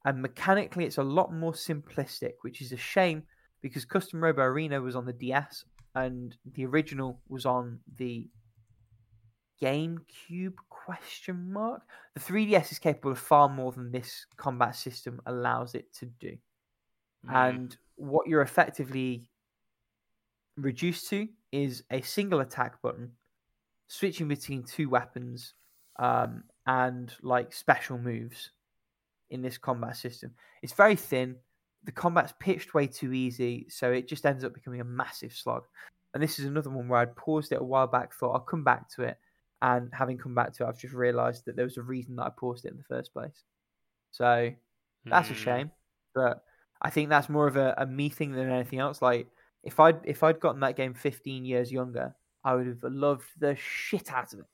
and mechanically it's a lot more simplistic, which is a shame because Custom Robo Arena was on the DS and the original was on the GameCube question mark. The 3DS is capable of far more than this combat system allows it to do. Mm. And what you're effectively reduced to is a single attack button, switching between two weapons, um, and like special moves in this combat system. It's very thin. The combat's pitched way too easy, so it just ends up becoming a massive slog. And this is another one where I'd paused it a while back, thought I'll come back to it, and having come back to it, I've just realised that there was a reason that I paused it in the first place. So that's a Hmm. shame, but I think that's more of a, a me thing than anything else. Like if I'd if I'd gotten that game 15 years younger, I would have loved the shit out of it.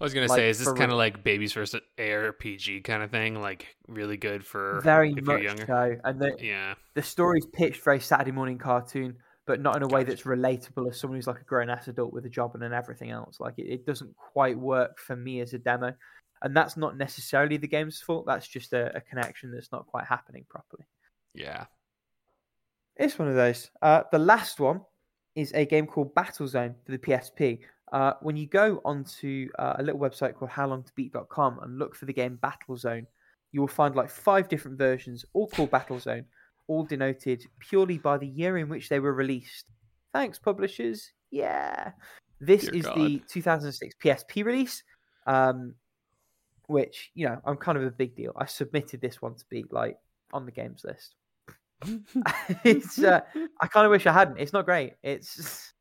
I was gonna Like, say, is this kind of like babies first ARPG kind of thing? Like really good for Very if much younger. so, and the Yeah, the story's pitched very Saturday morning cartoon, but not in a way that's relatable as someone who's like a grown ass adult with a job and then everything else. Like it, it doesn't quite work for me as a demo, and that's not necessarily the game's fault. That's just a, a connection that's not quite happening properly. Yeah. It's one of those. Uh, the last one is a game called Battlezone for the PSP. Uh, when you go onto uh, a little website called howlongtobeat.com and look for the game Battlezone, you will find like five different versions, all called Battlezone, all denoted purely by the year in which they were released. Thanks, publishers. Yeah. This Dear is the 2006 PSP release, um, which, you know, I'm kind of a big deal. I submitted this one to be like on the games list. It's uh, I kind of wish I hadn't. It's not great. It's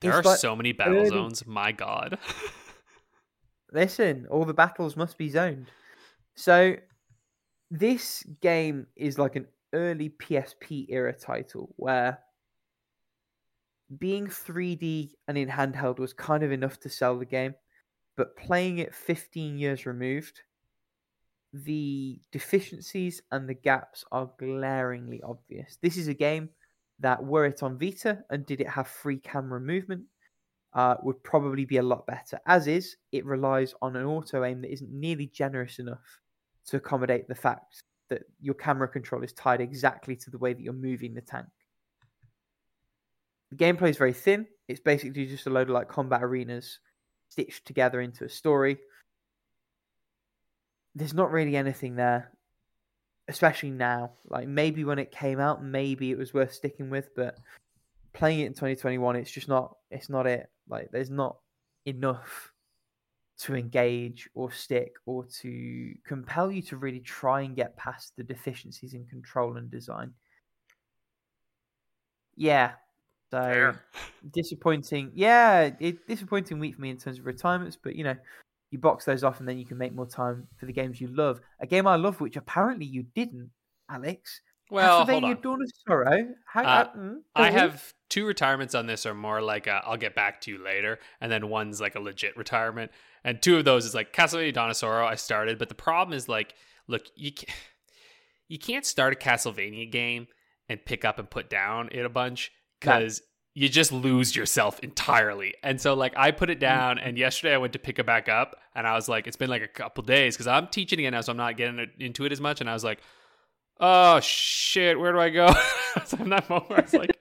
There it's are like so many battle zones. My God. listen, all the battles must be zoned. So this game is like an early PSP era title where being 3D and in handheld was kind of enough to sell the game, but playing it 15 years removed, the deficiencies and the gaps are glaringly obvious. This is a game that, were it on Vita and did it have free camera movement, uh, would probably be a lot better. As is, it relies on an auto aim that isn't nearly generous enough to accommodate the fact that your camera control is tied exactly to the way that you're moving the tank. The gameplay is very thin. It's basically just a load of like combat arenas stitched together into a story. There's not really anything there, especially now. Like maybe when it came out, maybe it was worth sticking with, but playing it in 2021, it's just not. It's not it. Like there's not enough to engage or stick or to compel you to really try and get past the deficiencies in control and design. Yeah. So Fair. disappointing. Yeah, it disappointing week for me in terms of retirements, but you know, you box those off and then you can make more time for the games you love. A game I love, which apparently you didn't, Alex. Well, hold Castlevania on. Dawn of Sorrow. How, Uh, uh, mm, I have two retirements on this are more like i I'll get back to you later, and then one's like a legit retirement, and two of those is like Castlevania Dawn of Sorrow. I started, but the problem is like, look, you can't, you can't start a Castlevania game and pick up and put down it a bunch because you just lose yourself entirely. And so like I put it mm. down, and yesterday I went to pick it back up, and I was like, it's been like a couple days because I'm teaching again now, so I'm not getting into it as much, and I was like. Oh shit, where do I go? so in that moment, I was like,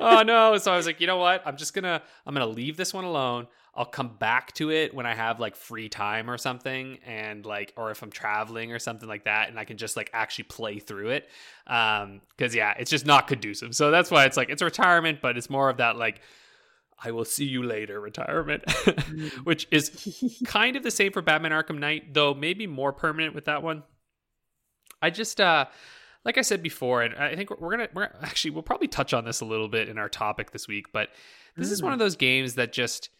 oh no. So I was like, you know what? I'm just gonna I'm gonna leave this one alone. I'll come back to it when I have like free time or something, and like, or if I'm traveling or something like that, and I can just like actually play through it. Um, because yeah, it's just not conducive. So that's why it's like it's retirement, but it's more of that like, I will see you later retirement, which is kind of the same for Batman Arkham Knight, though maybe more permanent with that one. I just uh like I said before, and I think we're gonna we're actually we'll probably touch on this a little bit in our topic this week, but this is one of those games that just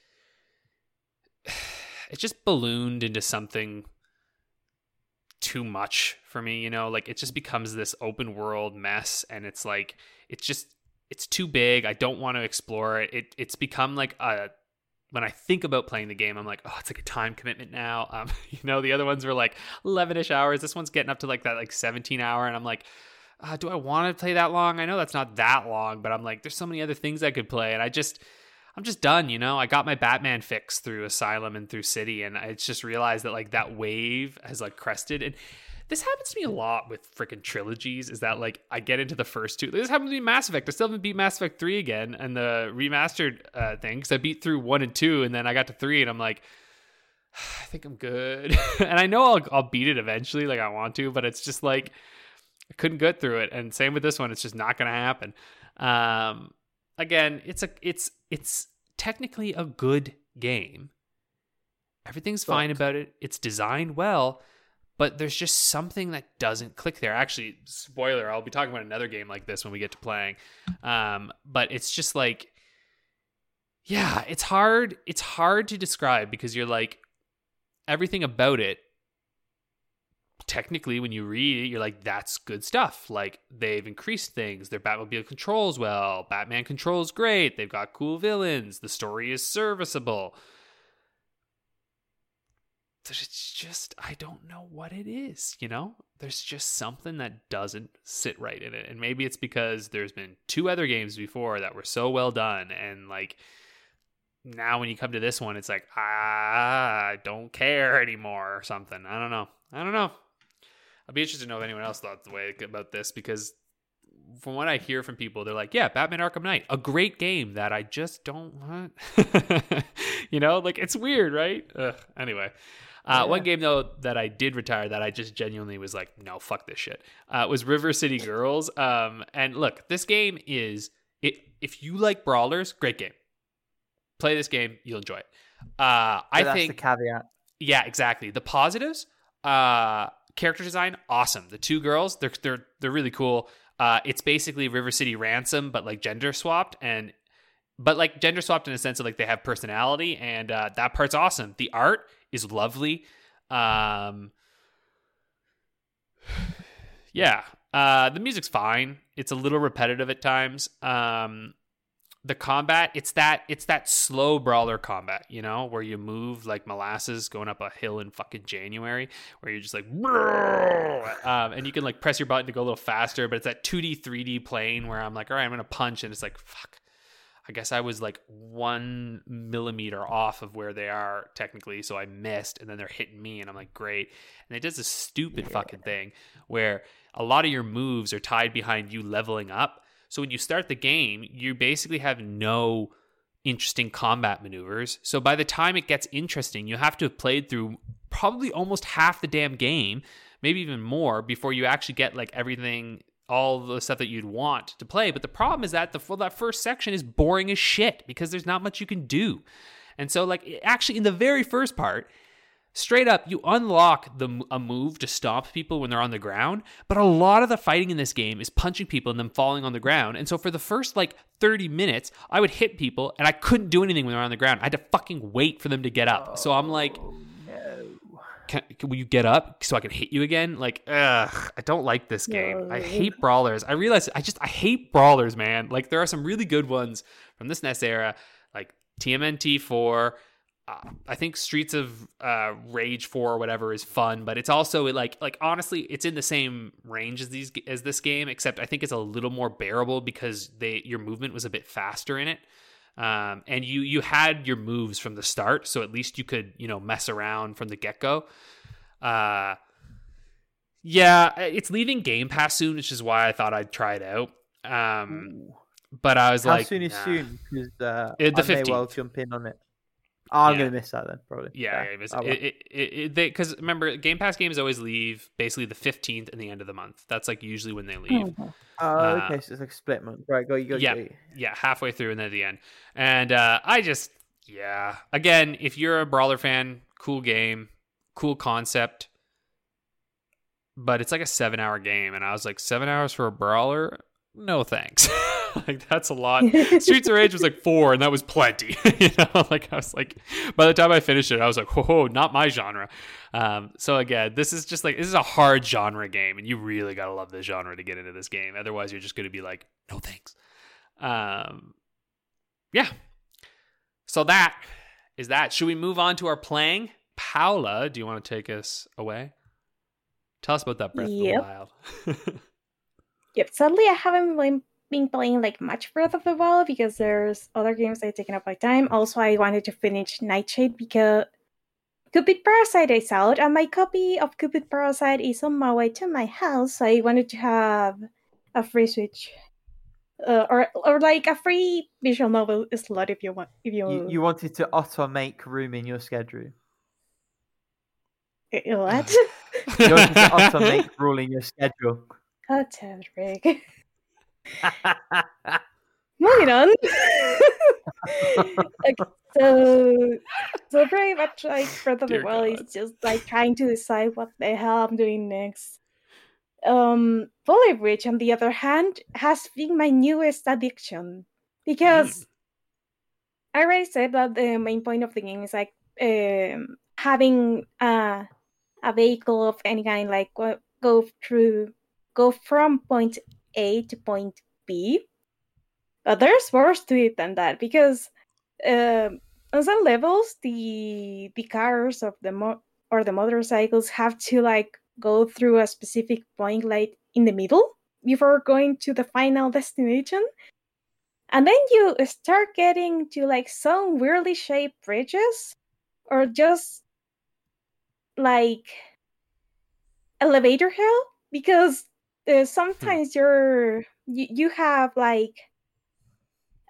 it just ballooned into something too much for me, you know, like it just becomes this open world mess and it's like it's just it's too big. I don't want to explore it. It it's become like a when I think about playing the game, I'm like, oh, it's like a time commitment now. Um, you know, the other ones were like 11ish hours. This one's getting up to like that like 17 hour, and I'm like, uh, do I want to play that long? I know that's not that long, but I'm like, there's so many other things I could play, and I just, I'm just done. You know, I got my Batman fix through Asylum and through City, and I just realized that like that wave has like crested, and this happens to me a lot with freaking trilogies. Is that like I get into the first two? This happened to me Mass Effect. I still haven't beat Mass Effect three again, and the remastered uh, thing because I beat through one and two, and then I got to three, and I'm like, I think I'm good, and I know I'll I'll beat it eventually, like I want to, but it's just like I couldn't get through it, and same with this one. It's just not gonna happen. Um, again, it's a it's it's technically a good game. Everything's fine about it. It's designed well, but there's just something that doesn't click there. Actually, spoiler, I'll be talking about another game like this when we get to playing. Um, but it's just like yeah, it's hard it's hard to describe because you're like everything about it technically when you read it you're like that's good stuff like they've increased things their batmobile controls well batman controls great they've got cool villains the story is serviceable But it's just I don't know what it is, you know? There's just something that doesn't sit right in it. And maybe it's because there's been two other games before that were so well done and like now when you come to this one it's like ah, I don't care anymore or something. I don't know. I don't know. I'd be interested to know if anyone else thought the way about this because from what I hear from people, they're like, "Yeah, Batman Arkham Knight, a great game that I just don't want." you know, like it's weird, right? Ugh. Anyway, uh, One game though that I did retire that I just genuinely was like, no, fuck this shit. Uh, was River City Girls. Um, and look, this game is it. If you like brawlers, great game. Play this game, you'll enjoy it. Uh, I that's think the caveat. yeah, exactly. The positives, uh, character design, awesome. The two girls, they're they're they're really cool. Uh, it's basically River City Ransom, but like gender swapped, and but like gender swapped in a sense of like they have personality, and uh, that part's awesome. The art is lovely. Um, yeah, uh, the music's fine. It's a little repetitive at times. Um, the combat, it's that it's that slow brawler combat, you know, where you move like molasses going up a hill in fucking January, where you're just like, um, and you can like press your button to go a little faster. But it's that 2D, 3D plane where I'm like, all right, I'm gonna punch, and it's like, fuck, I guess I was like one millimeter off of where they are technically, so I missed, and then they're hitting me, and I'm like, great. And it does this stupid fucking thing where a lot of your moves are tied behind you leveling up. So when you start the game, you basically have no interesting combat maneuvers. So by the time it gets interesting, you have to have played through probably almost half the damn game, maybe even more, before you actually get like everything all the stuff that you'd want to play. But the problem is that the well, that first section is boring as shit because there's not much you can do. And so, like, actually, in the very first part, straight up, you unlock the a move to stop people when they're on the ground. But a lot of the fighting in this game is punching people and them falling on the ground. And so, for the first like 30 minutes, I would hit people and I couldn't do anything when they're on the ground. I had to fucking wait for them to get up. So I'm like. Oh, can, can, will you get up so I can hit you again? Like, ugh, I don't like this game. I hate brawlers. I realize I just I hate brawlers, man. Like there are some really good ones from this NES era, like TMNT four. Uh, I think Streets of uh, Rage four or whatever is fun, but it's also like like honestly, it's in the same range as these as this game, except I think it's a little more bearable because they your movement was a bit faster in it. Um, and you you had your moves from the start, so at least you could you know mess around from the get go. Uh, yeah, it's leaving Game Pass soon, which is why I thought I'd try it out. Um, but I was How like, soon is nah. soon? Because uh, it, the I 15th. may well jump in on it. Oh, I'm yeah. gonna miss that then, probably. Yeah, yeah. Oh, it, it, it, because remember, Game Pass games always leave basically the 15th and the end of the month. That's like usually when they leave. Oh, uh, okay, so it's like split month, right? Go, you go. Yeah, yeah, halfway through and then at the end. And uh, I just, yeah, again, if you're a brawler fan, cool game, cool concept, but it's like a seven-hour game, and I was like, seven hours for a brawler? No thanks. like that's a lot. Streets of Rage was like four, and that was plenty. you know, like I was like, by the time I finished it, I was like, whoa, not my genre. Um, so again, this is just like this is a hard genre game, and you really gotta love this genre to get into this game. Otherwise, you're just gonna be like, no thanks. Um, yeah. So that is that. Should we move on to our playing? Paula, do you want to take us away? Tell us about that Breath yep. of the Wild. yep. Sadly, I haven't been been playing like much Breath of the Wild because there's other games that are taking up my time. Also, I wanted to finish Nightshade because Cupid Parasite is out, and my copy of Cupid Parasite is on my way to my house. So I wanted to have a free Switch. Uh, or or like a free visual novel slot if you want if you you, you wanted to auto make room in your schedule. Eh, what? you wanted to auto make rule in your schedule. Oh, Rick. Moving on. okay. so so very much like Breath of Dear the Wild God. is just like trying to decide what the hell I'm doing next. Um Poly Bridge on the other hand has been my newest addiction because I already said that the main point of the game is like um having a a vehicle of any kind like go, go through go from point A to point B. But there's worse to it than that because um on some levels the the cars of the mo- or the motorcycles have to like go through a specific point like in the middle before going to the final destination and then you start getting to like some weirdly shaped bridges or just like elevator hell because uh, sometimes you're you, you have like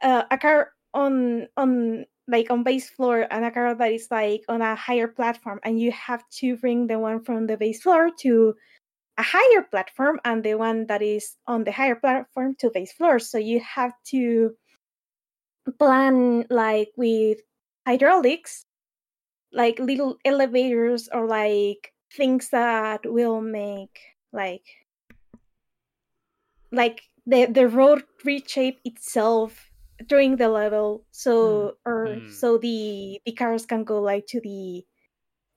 uh, a car on on like on base floor and a car that is like on a higher platform and you have to bring the one from the base floor to a higher platform and the one that is on the higher platform to base floor. So you have to plan like with hydraulics like little elevators or like things that will make like like the the road reshape itself during the level so or Mm. so the the cars can go like to the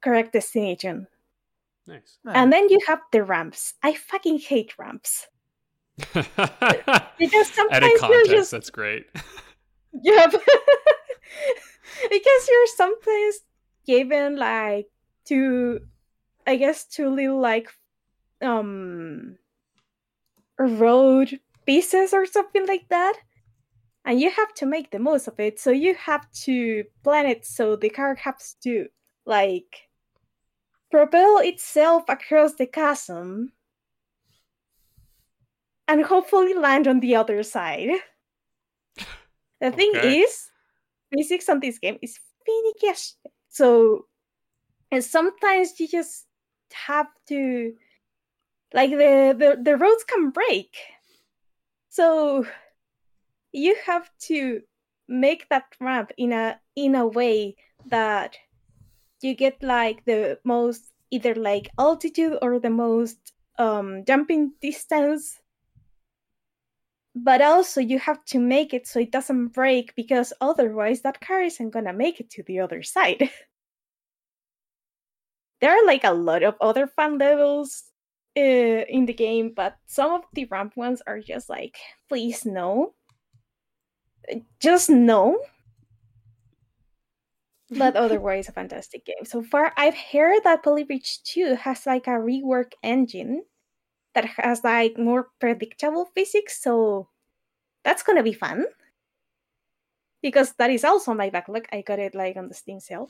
correct destination Nice. and then you have the ramps i fucking hate ramps because Added sometimes you're context. just That's great. yeah because you're sometimes given like two i guess two little like um road pieces or something like that. And you have to make the most of it. So you have to plan it so the car has to like propel itself across the chasm and hopefully land on the other side. The thing Okay. is physics on this game is finicky so and sometimes you just have to like the, the the roads can break. So you have to make that ramp in a in a way that you get like the most either like altitude or the most um jumping distance. But also you have to make it so it doesn't break because otherwise that car isn't gonna make it to the other side. There are like a lot of other fun levels uh, in the game but some of the ramp ones are just like please no. Uh, just no. But otherwise a fantastic game. So far i've heard that Poly Bridge 2 has like a rework engine that has like more predictable physics so that's gonna be fun. Because that is also my backlog. I got it like on the steam sale.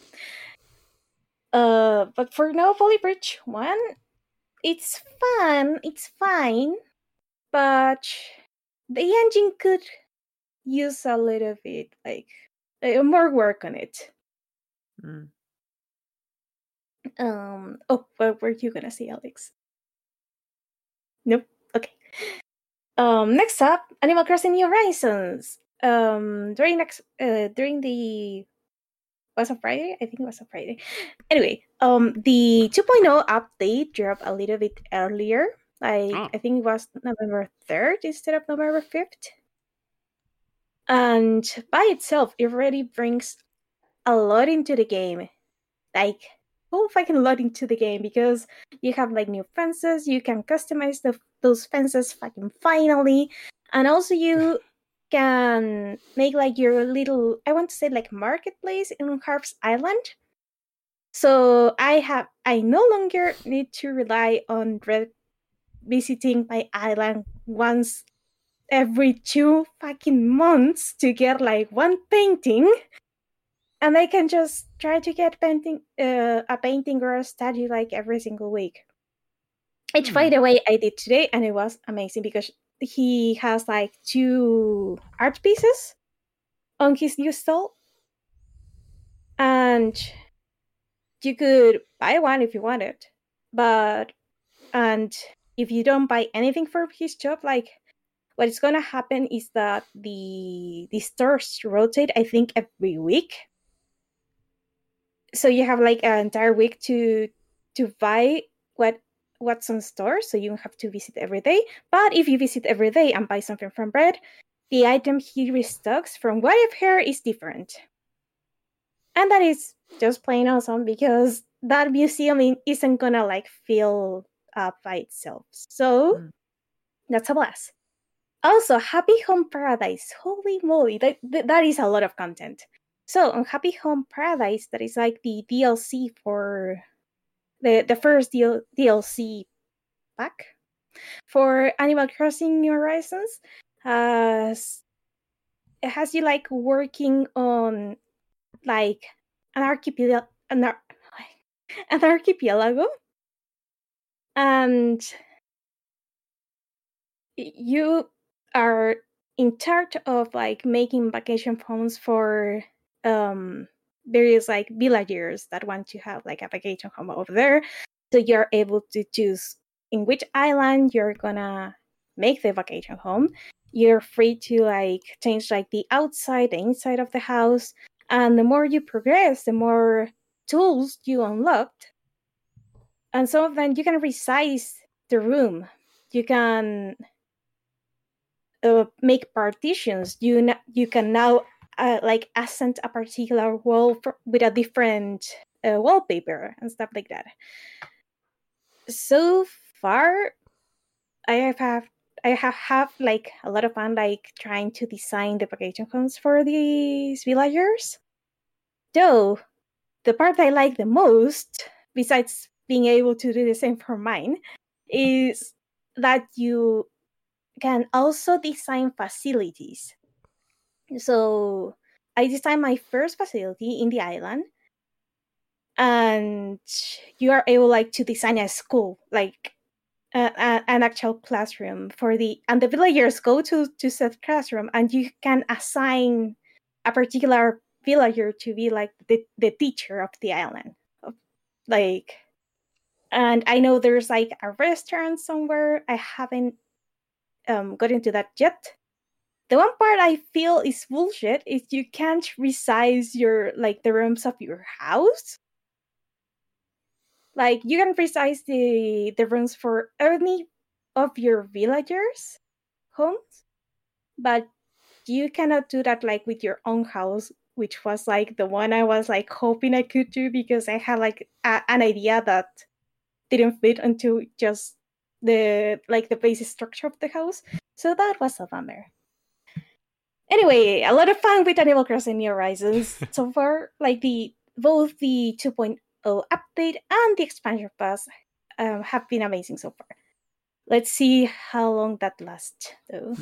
Uh but for now Bridge 1 it's fun it's fine but the engine could use a little bit like uh, more work on it. Mm. um oh what were you gonna say alex? Nope okay. Um next up animal crossing new horizons. Um during next uh during the was a friday? I think it was a friday. Anyway um the 2.0 update dropped a little bit earlier. Like Oh. i think it was november 3rd instead of november 5th and by itself it already brings a lot into the game. Like whole fucking lot into the game? Because you have like new fences you can customize the, those fences fucking finally. And also you can make like your little i want to say like marketplace in Harv's island so i have i no longer need to rely on Redd visiting my island once every two fucking months to get like one painting and I can just try to get painting uh, a painting or a statue like every single week. Which, Hmm. by the way, I did today, and it was amazing because he has like two art pieces on his new stall, and you could buy one if you wanted, but and if you don't buy anything for his job, like what is gonna happen is that the the stores rotate, I think, every week. So you have like an entire week to to buy what what's on store, so you don't have to visit every day. But if you visit every day and buy something from Redd, the item he restocks from what I've heard is different. And that is just plain awesome because that museum isn't gonna like fill up by itself. So Mm. that's a blast. Also, Happy Home Paradise. Holy moly, that, that, that is a lot of content. So on Happy Home Paradise, that is like the DLC for the the first DL, DLC pack for Animal Crossing New Horizons. Has it has you like working on like an archipelago, an, an archipelago, and you are in charge of like making vacation homes for um various like villagers that want to have like a vacation home over there. So you're able to choose in which island you're gonna make the vacation home. You're free to like change like the outside the inside of the house and the more you progress the more tools you unlocked. And some of them you can resize the room. You can uh, make partitions. You n- you can now uh, like accent a particular wall for, with a different uh, wallpaper and stuff like that. So far i have have i have have like a lot of fun like trying to design the vacation homes for these villagers. Though the part i like the most besides being able to do the same for mine is that you can also design facilities so I designed my first facility in the island, and you are able like to design a school, like uh, an actual classroom for the and the villagers go to to said classroom, and you can assign a particular villager to be like the the teacher of the island, like. And I know there's like a restaurant somewhere. I haven't um, got into that yet the one part I feel is bullshit is you can't resize your like the rooms of your house. Like you can resize the the rooms for any of your villagers' homes, but you cannot do that like with your own house, which was like the one I was like hoping I could do because I had like a, an idea that didn't fit into just the like the basic structure of the house. So that was a bummer anyway, a lot of fun with Animal Crossing New Horizons so far. Like the both the 2.0 update and the expansion pass um, have been amazing so far. Let's see how long that lasts, though.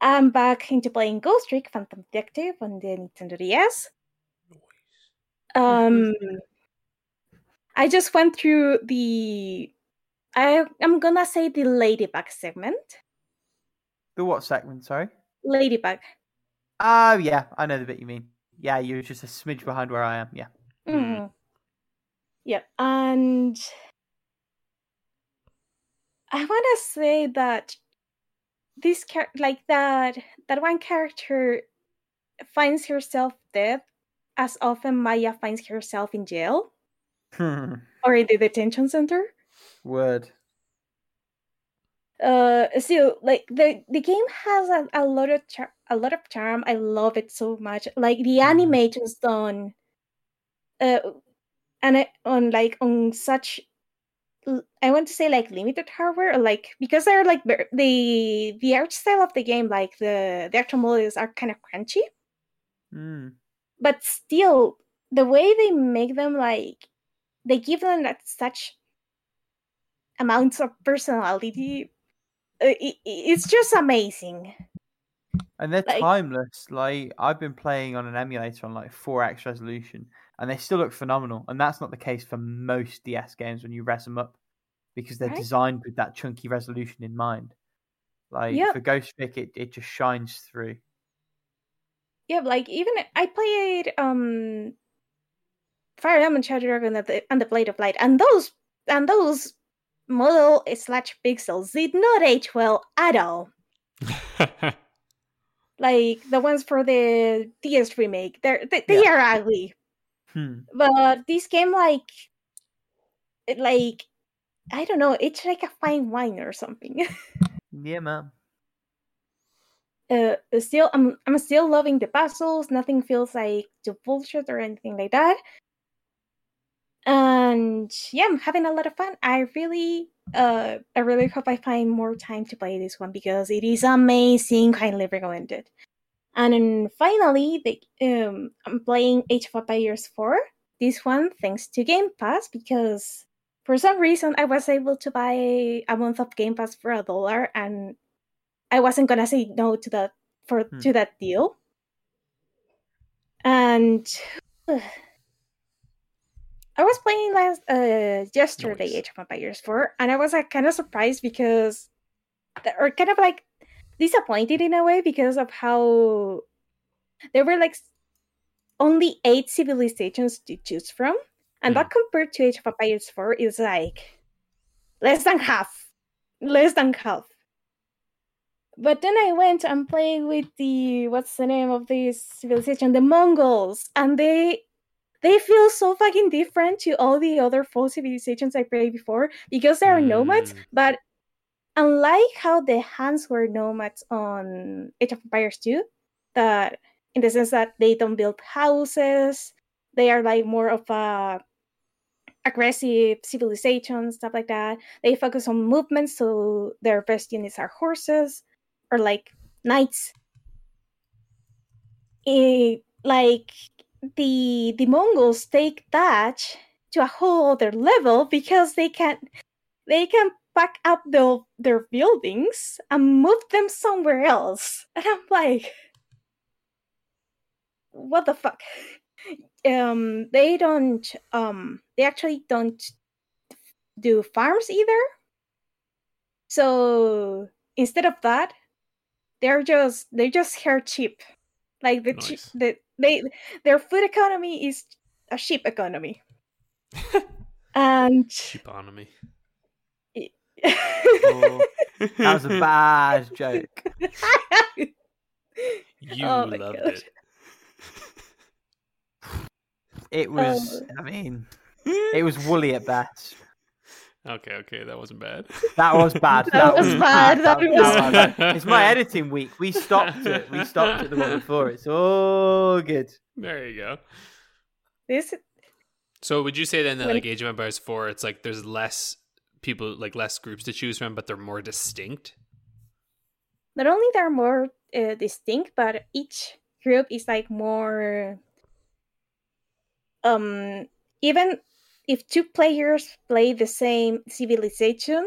I'm back into playing Ghost Trick Phantom Detective on the Nintendo DS. Um, I just went through the. I I'm gonna say the Ladybug segment. The what segment? Sorry. Ladybug. Oh yeah, I know the bit you mean. Yeah, you're just a smidge behind where I am. Yeah. Mm. Mhm. Yeah, and I want to say that this char- like that that one character finds herself dead as often Maya finds herself in jail or in the detention center. Word. Uh, so like the the game has a, a lot of char- a lot of charm. I love it so much. Like the animations done, uh, and it, on like on such, i want to say like limited hardware, or like because they're like the the art style of the game, like the the actual models are kind of crunchy, Mm. but still the way they make them like they give them that such amounts of personality. Uh, it, it's just amazing. And they're Like- timeless. Like I've been playing on an emulator on like 4x resolution, and they still look phenomenal. And that's not the case for most DS games when you res them up, because they're Right. designed with that chunky resolution in mind. Like Yep. for Ghost Trick, it, it just shines through. Yeah, like even I played um Fire Emblem Shadow Dragon and the, and the Blade of Light, and those and those model slash pixels did not age well at all. Like the ones for the DS remake, they're they, they Yeah. are ugly. Hmm. but this game like it like I don't know, it's like a fine wine or something. Yeah, man. uh still I'm I'm still loving the puzzles. Nothing feels like too bullshit or anything like that. And yeah, I'm having a lot of fun. I really uh I really hope I find more time to play this one because it is amazing, highly recommended. And then finally, the, um, I'm playing Age of Empires 4. This one thanks to Game Pass because for some reason I was able to buy a month of Game Pass for a dollar and I wasn't gonna say no to that for Hmm. to that deal. And I was playing last uh yesterday Nice. Age of Empires 4 and I was like kind of surprised because or kind of like disappointed in a way because of how there were like only eight civilizations to choose from and that compared to Age of Empires 4 is like less than half less than half. But then I went and played with the what's the name of this civilization? The Mongols and they they feel so fucking different to all the other four civilizations I played before because they are nomads Mm. but unlike how the Huns were nomads on Age of Empires 2, that in the sense that they don't build houses, they are like more of a aggressive civilization, stuff like that. They focus on movement, so their best units are horses or like knights. Eh, like the the Mongols take that to a whole other level because they can they can pack up the, their buildings and move them somewhere else. And I'm like, what the fuck? Um, they don't. Um, they actually don't do farms either. So instead of that, they're just they're just hair cheap. Like the, Nice. the they their food economy is a sheep economy. and Cheaponomy. Oh, That was a bad joke. You Oh loved God. it. It was, um, I mean, it was woolly at best. Okay, okay, that wasn't bad. That was bad. That was bad, that was was bad. It's my editing week. We stopped it. We stopped it the one before. It's all good. There you go. this So would you say then that When- like Age of Empires 4, it's like there's less people, like less groups to choose from, but they're more distinct? not only they're more uh, distinct, but each group is like more. Um, even if two players play the same civilization,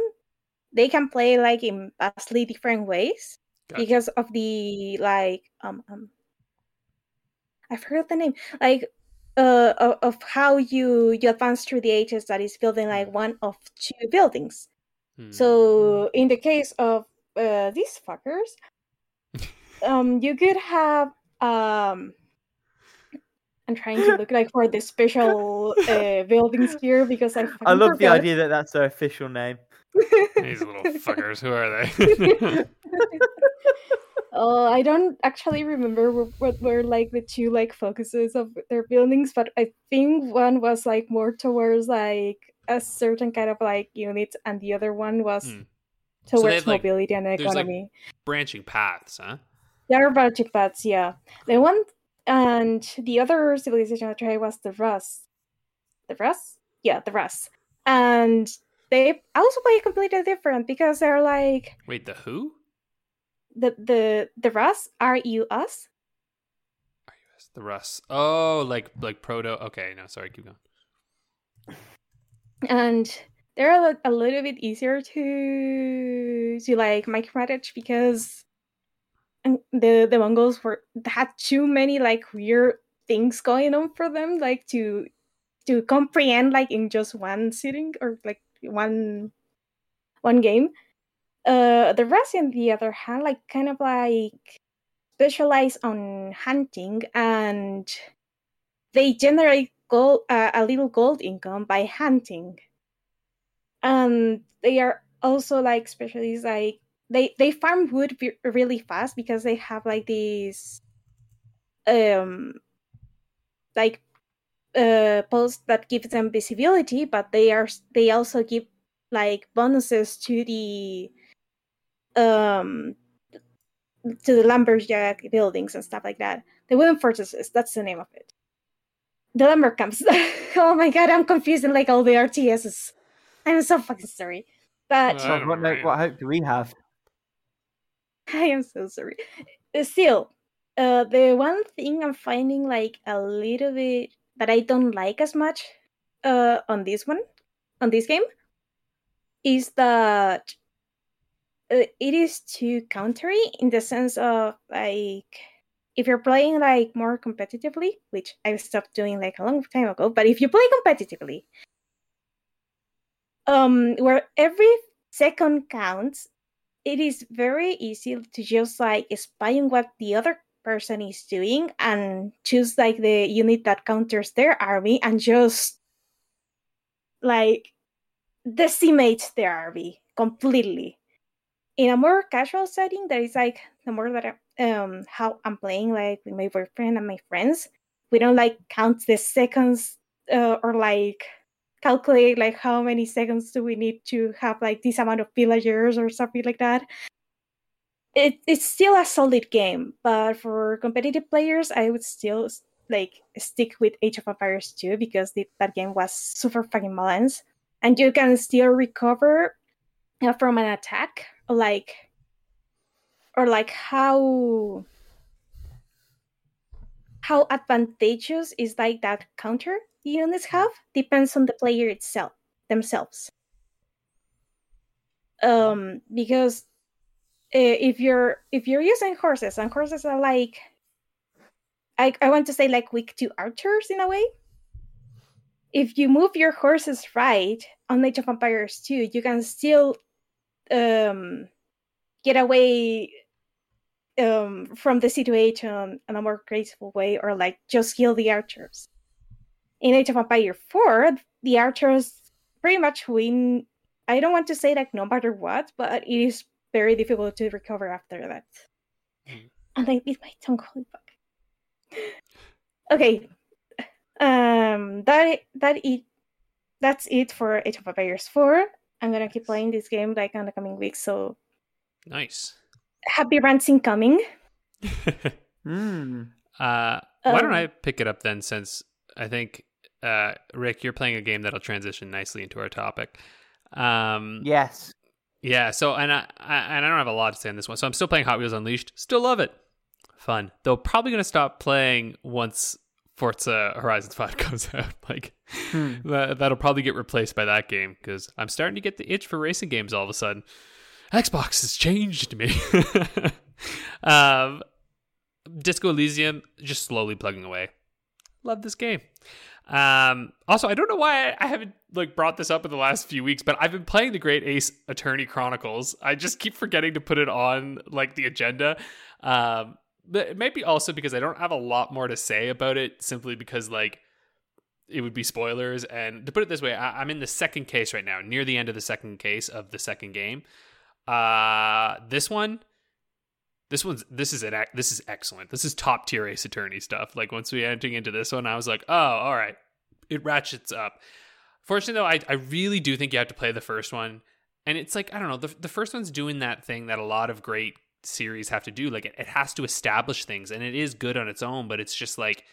they can play like in vastly different ways Gotcha. because of the like um um. I forgot the name. Like uh of, of how you you advance through the ages that is building like one of two buildings. Hmm. So in the case of uh, these fuckers, um, you could have um. I'm trying to look like for the special uh, buildings here because I. I fucking love the idea that that's their official name. These little fuckers, who are they? Oh, I don't actually remember what were like the two like focuses of their buildings, but I think one was like more towards like a certain kind of like unit, and the other one was Hmm. So they towards like- mobility and there's, like, economy. Branching paths, huh? There are branching paths, yeah. The one and the other civilization I tried was the Rus. The Rus? Yeah, the Rus. And they also play completely different because they're like Wait, the who? the the the Rus R U S. The Russ. Oh, like like proto. Okay, no, sorry, keep going. and they're a, a little bit easier to to like micromanage because the the Mongols were had too many like weird things going on for them like to to comprehend like in just one sitting or like one one game. Uh, the on the other hand, like kind of like specialize on hunting and they generate gold, uh, a little gold income by hunting. And they are also like specialists, like they they farm wood ve- really fast because they have like these, um, like uh, post that give them visibility, but they are they also give like bonuses to the um to the lumberjack buildings and stuff like that. The wooden fortresses, that's the name of it. The lumber camps. oh my god, I'm confusing like all the RTSs. I'm so fucking sorry. But Uh, what, worry. what hope do we have? I am so sorry. Uh, Still, uh, the one thing I'm finding like a little bit that I don't like as much uh, on this one, on this game, is that uh, it is too countery in the sense of like if you're playing like more competitively, which I stopped doing like a long time ago, but if you play competitively, um, where every second counts, it is very easy to just like spy on what the other person is doing and choose like the unit that counters their army and just like decimate their army completely. In a more casual setting, that is like the more that I, um how I'm playing like with my boyfriend and my friends. We don't like count the seconds uh, or like calculate like how many seconds do we need to have like this amount of villagers or something like that. It, it's still a solid game, but for competitive players, I would still like stick with Age of Empires 2 because the, that game was super fucking balanced, and you can still recover uh, from an attack, like or like how how advantageous is like that counter units have depends on the player itself themselves. Um because uh, if you're if you're using horses and horses are like I, I want to say like weak to archers in a way. If you move your horses right on Age of Empires 2 you can still um get away um from the situation in a more graceful way or like just kill the archers in Age of Empire 4, the archers pretty much win. I don't want to say like no matter what, but it is very difficult to recover after that. Mm. And I bit my tongue. Holy fuck. Okay, um, that that it that's it for Age of Empires 4. I'm gonna keep playing this game like in the coming weeks. So Nice. happy rants coming. Hmm. Uh, why don't Um, I pick it up then? Since I think uh, Rick, you're playing a game that'll transition nicely into our topic. Um, Yes. yeah. So, and I, I and I don't have a lot to say on this one. So I'm still playing Hot Wheels Unleashed. Still love it. Fun. Though probably gonna stop playing once Forza Horizon Five comes out. Like Hmm. that, that'll probably get replaced by that game because I'm starting to get the itch for racing games all of a sudden. Xbox has changed me. um, Disco Elysium just slowly plugging away. Love this game. Um, also, I don't know why I, haven't like brought this up in the last few weeks, but I've been playing the Great Ace Attorney Chronicles. I just keep forgetting to put it on like the agenda. Um, but maybe also because I don't have a lot more to say about it, simply because like it would be spoilers. And to put it this way, I, I'm in the second case right now, near the end of the second case of the second game. Uh, this one, this one's this is an this is excellent. This is top tier Ace Attorney stuff. Like once we entering into this one, I was like, oh, all right, it ratchets up. Fortunately, though, I I really do think you have to play the first one, and it's like I don't know, the the first one's doing that thing that a lot of great series have to do. Like it, it has to establish things, and it is good on its own, but it's just like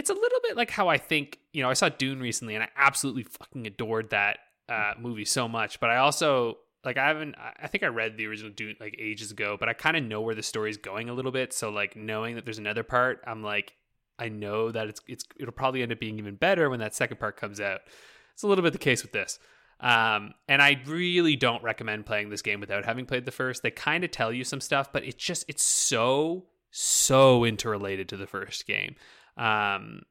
it's a little bit like how I think, you know, I saw Dune recently and I absolutely fucking adored that uh, movie so much. But I also, like, I haven't, I think I read the original Dune like ages ago, but I kind of know where the story's going a little bit. So, like, knowing that there's another part, I'm like, I know that it's, it's, it'll probably end up being even better when that second part comes out. It's a little bit the case with this. Um, and I really don't recommend playing this game without having played the first. They kind of tell you some stuff, but it's just, it's so, so interrelated to the first game um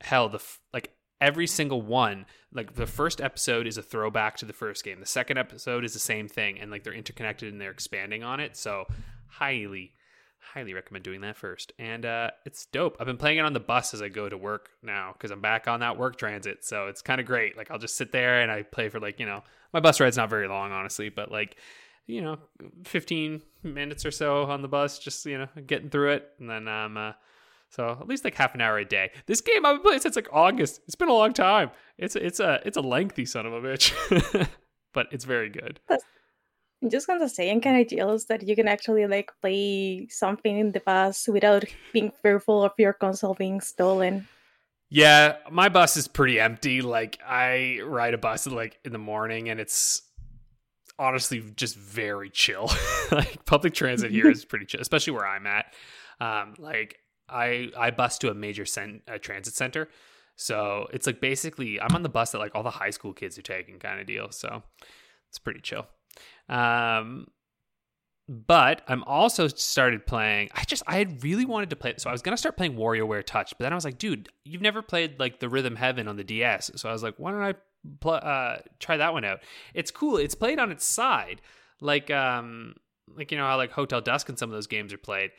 hell the f- like every single one like the first episode is a throwback to the first game. The second episode is the same thing and like they're interconnected and they're expanding on it. So highly highly recommend doing that first. And uh it's dope. I've been playing it on the bus as i go to work now because i'm back on that work transit. So it's kind of great. Like i'll just sit there and i play for like you know my bus ride's not very long honestly but like you know 15 minutes or so on the bus just you know getting through it. And then i'm uh So at least like half an hour a day. This game I've been playing since like August. It's been a long time. It's it's a it's a lengthy son of a bitch, but it's very good. I'm just gonna say I'm kind of jealous that you can actually like play something in the bus without being fearful of your console being stolen. Yeah, my bus is pretty empty. Like I ride a bus like in the morning, and it's honestly just very chill. like public transit here is pretty chill, especially where I'm at. Um, like I I bus to a major cent- a transit center, so it's like basically I'm on the bus that like all the high school kids are taking kind of deal. So it's pretty chill. Um, but I'm also started playing. I just I had really wanted to play. So I was gonna start playing WarioWare Touch, but then I was like, dude, you've never played like the Rhythm Heaven on the DS. So I was like, why don't I pl- uh, try that one out? It's cool. It's played on its side, like um like you know how like Hotel Dusk and some of those games are played.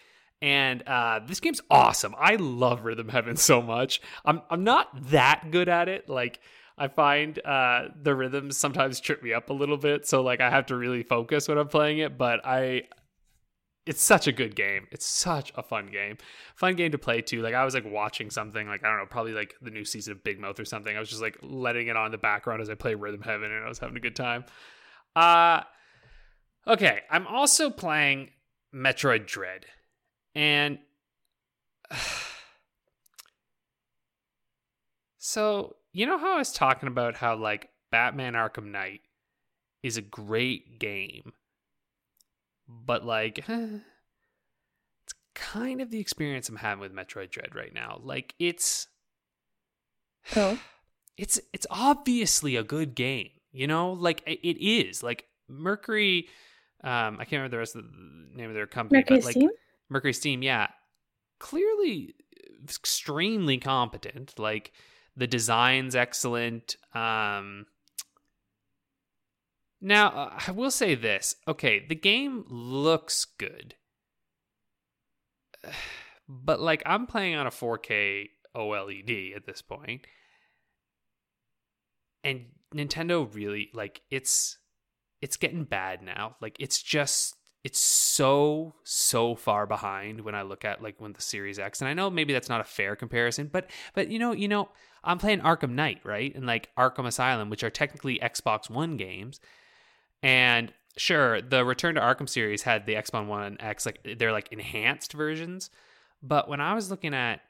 And uh, this game's awesome. I love Rhythm Heaven so much. I'm I'm not that good at it. Like I find uh, the rhythms sometimes trip me up a little bit, so like I have to really focus when I'm playing it. But I, it's such a good game. It's such a fun game, fun game to play too. Like I was like watching something, like I don't know, probably like the new season of Big Mouth or something. I was just like letting it on in the background as I play Rhythm Heaven, and I was having a good time. Uh okay. I'm also playing Metroid Dread, and. So you know how I was talking about how like Batman Arkham Knight is a great game, but like it's kind of the experience I'm having with Metroid Dread right now. Like it's Oh. it's it's obviously a good game, you know? Like it it is. Like Mercury um I can't remember the rest of the name of their company, Mercury but like Steam? Mercury Steam, yeah. Clearly extremely competent. Like the design's excellent. Um now, I will say this. Okay, the game looks good. But like I'm playing on a 4K OLED at this point. And Nintendo really like it's it's getting bad now. Like it's just it's so so far behind when I look at like when the Series X. And I know maybe that's not a fair comparison, but but you know, you know, I'm playing Arkham Knight, right? And like Arkham Asylum, which are technically Xbox One games. And sure, the Return to Arkham series had the Xbox One X, like they're like enhanced versions. But when I was looking at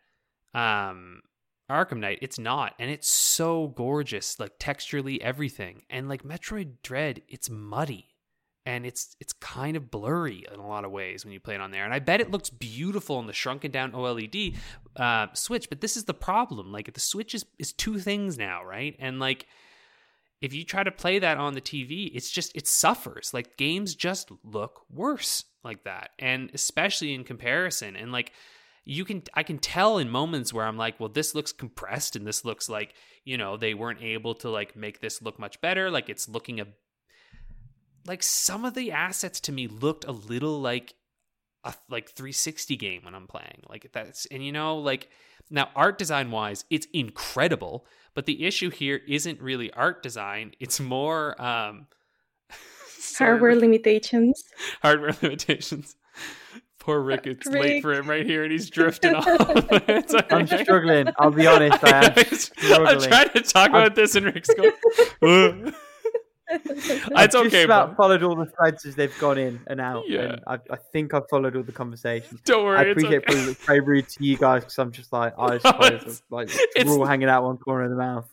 um Arkham Knight, it's not, and it's so gorgeous, like texturally everything. And like Metroid Dread, it's muddy and it's it's kind of blurry in a lot of ways when you play it on there. And I bet it looks beautiful on the shrunken down OLED uh, Switch, but this is the problem. Like the Switch is is two things now, right? And like if you try to play that on the TV, it's just it suffers. Like games just look worse like that, and especially in comparison. And like you can I can tell in moments where I'm like, well, this looks compressed, and this looks like you know they weren't able to like make this look much better. Like it's looking a like some of the assets to me looked a little like a like 360 game when I'm playing. Like that's and you know like now art design wise, it's incredible, but the issue here isn't really art design. It's more um sorry, Hardware limitations. hardware limitations. Poor Rick, it's late for him right here, and he's drifting off. It's all I'm struggling. I'll be honest. I am I'm trying to talk about this, and Rick's going. I've it's just okay, about followed all the threads as they've gone in and out. Yeah. And I, I think I've followed all the conversations. Don't worry. I appreciate okay. looks very rude to you guys because I'm just like I suppose like we're all hanging out one corner of the mouth.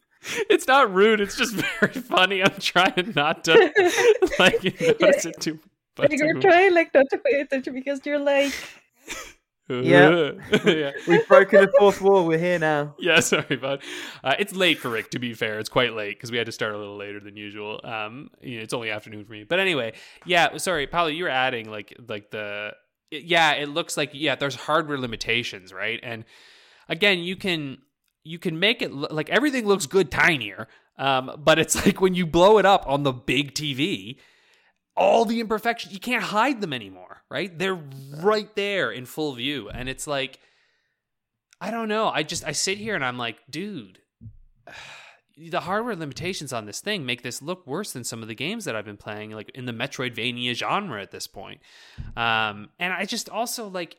It's not rude. It's just very funny. I'm trying not to like notice it too. Like, you're trying like not to pay attention because you're like Yeah. yeah. We've broken the fourth wall. We're here now. Yeah, sorry, bud. Uh, it's late for Rick. To be fair, it's quite late because we had to start a little later than usual. Um, you know, it's only afternoon for me. But anyway, yeah. Sorry, Paolo, you were adding like like the yeah. It looks like yeah. There's hardware limitations, right? And again, you can you can make it lo- like everything looks good tinier. Um, but it's like when you blow it up on the big TV, all the imperfections you can't hide them anymore, right? They're right there in full view, and it's like. I don't know. I just I sit here and I'm like, dude, the hardware limitations on this thing make this look worse than some of the games that I've been playing, like in the Metroidvania genre at this point. Um, and I just also like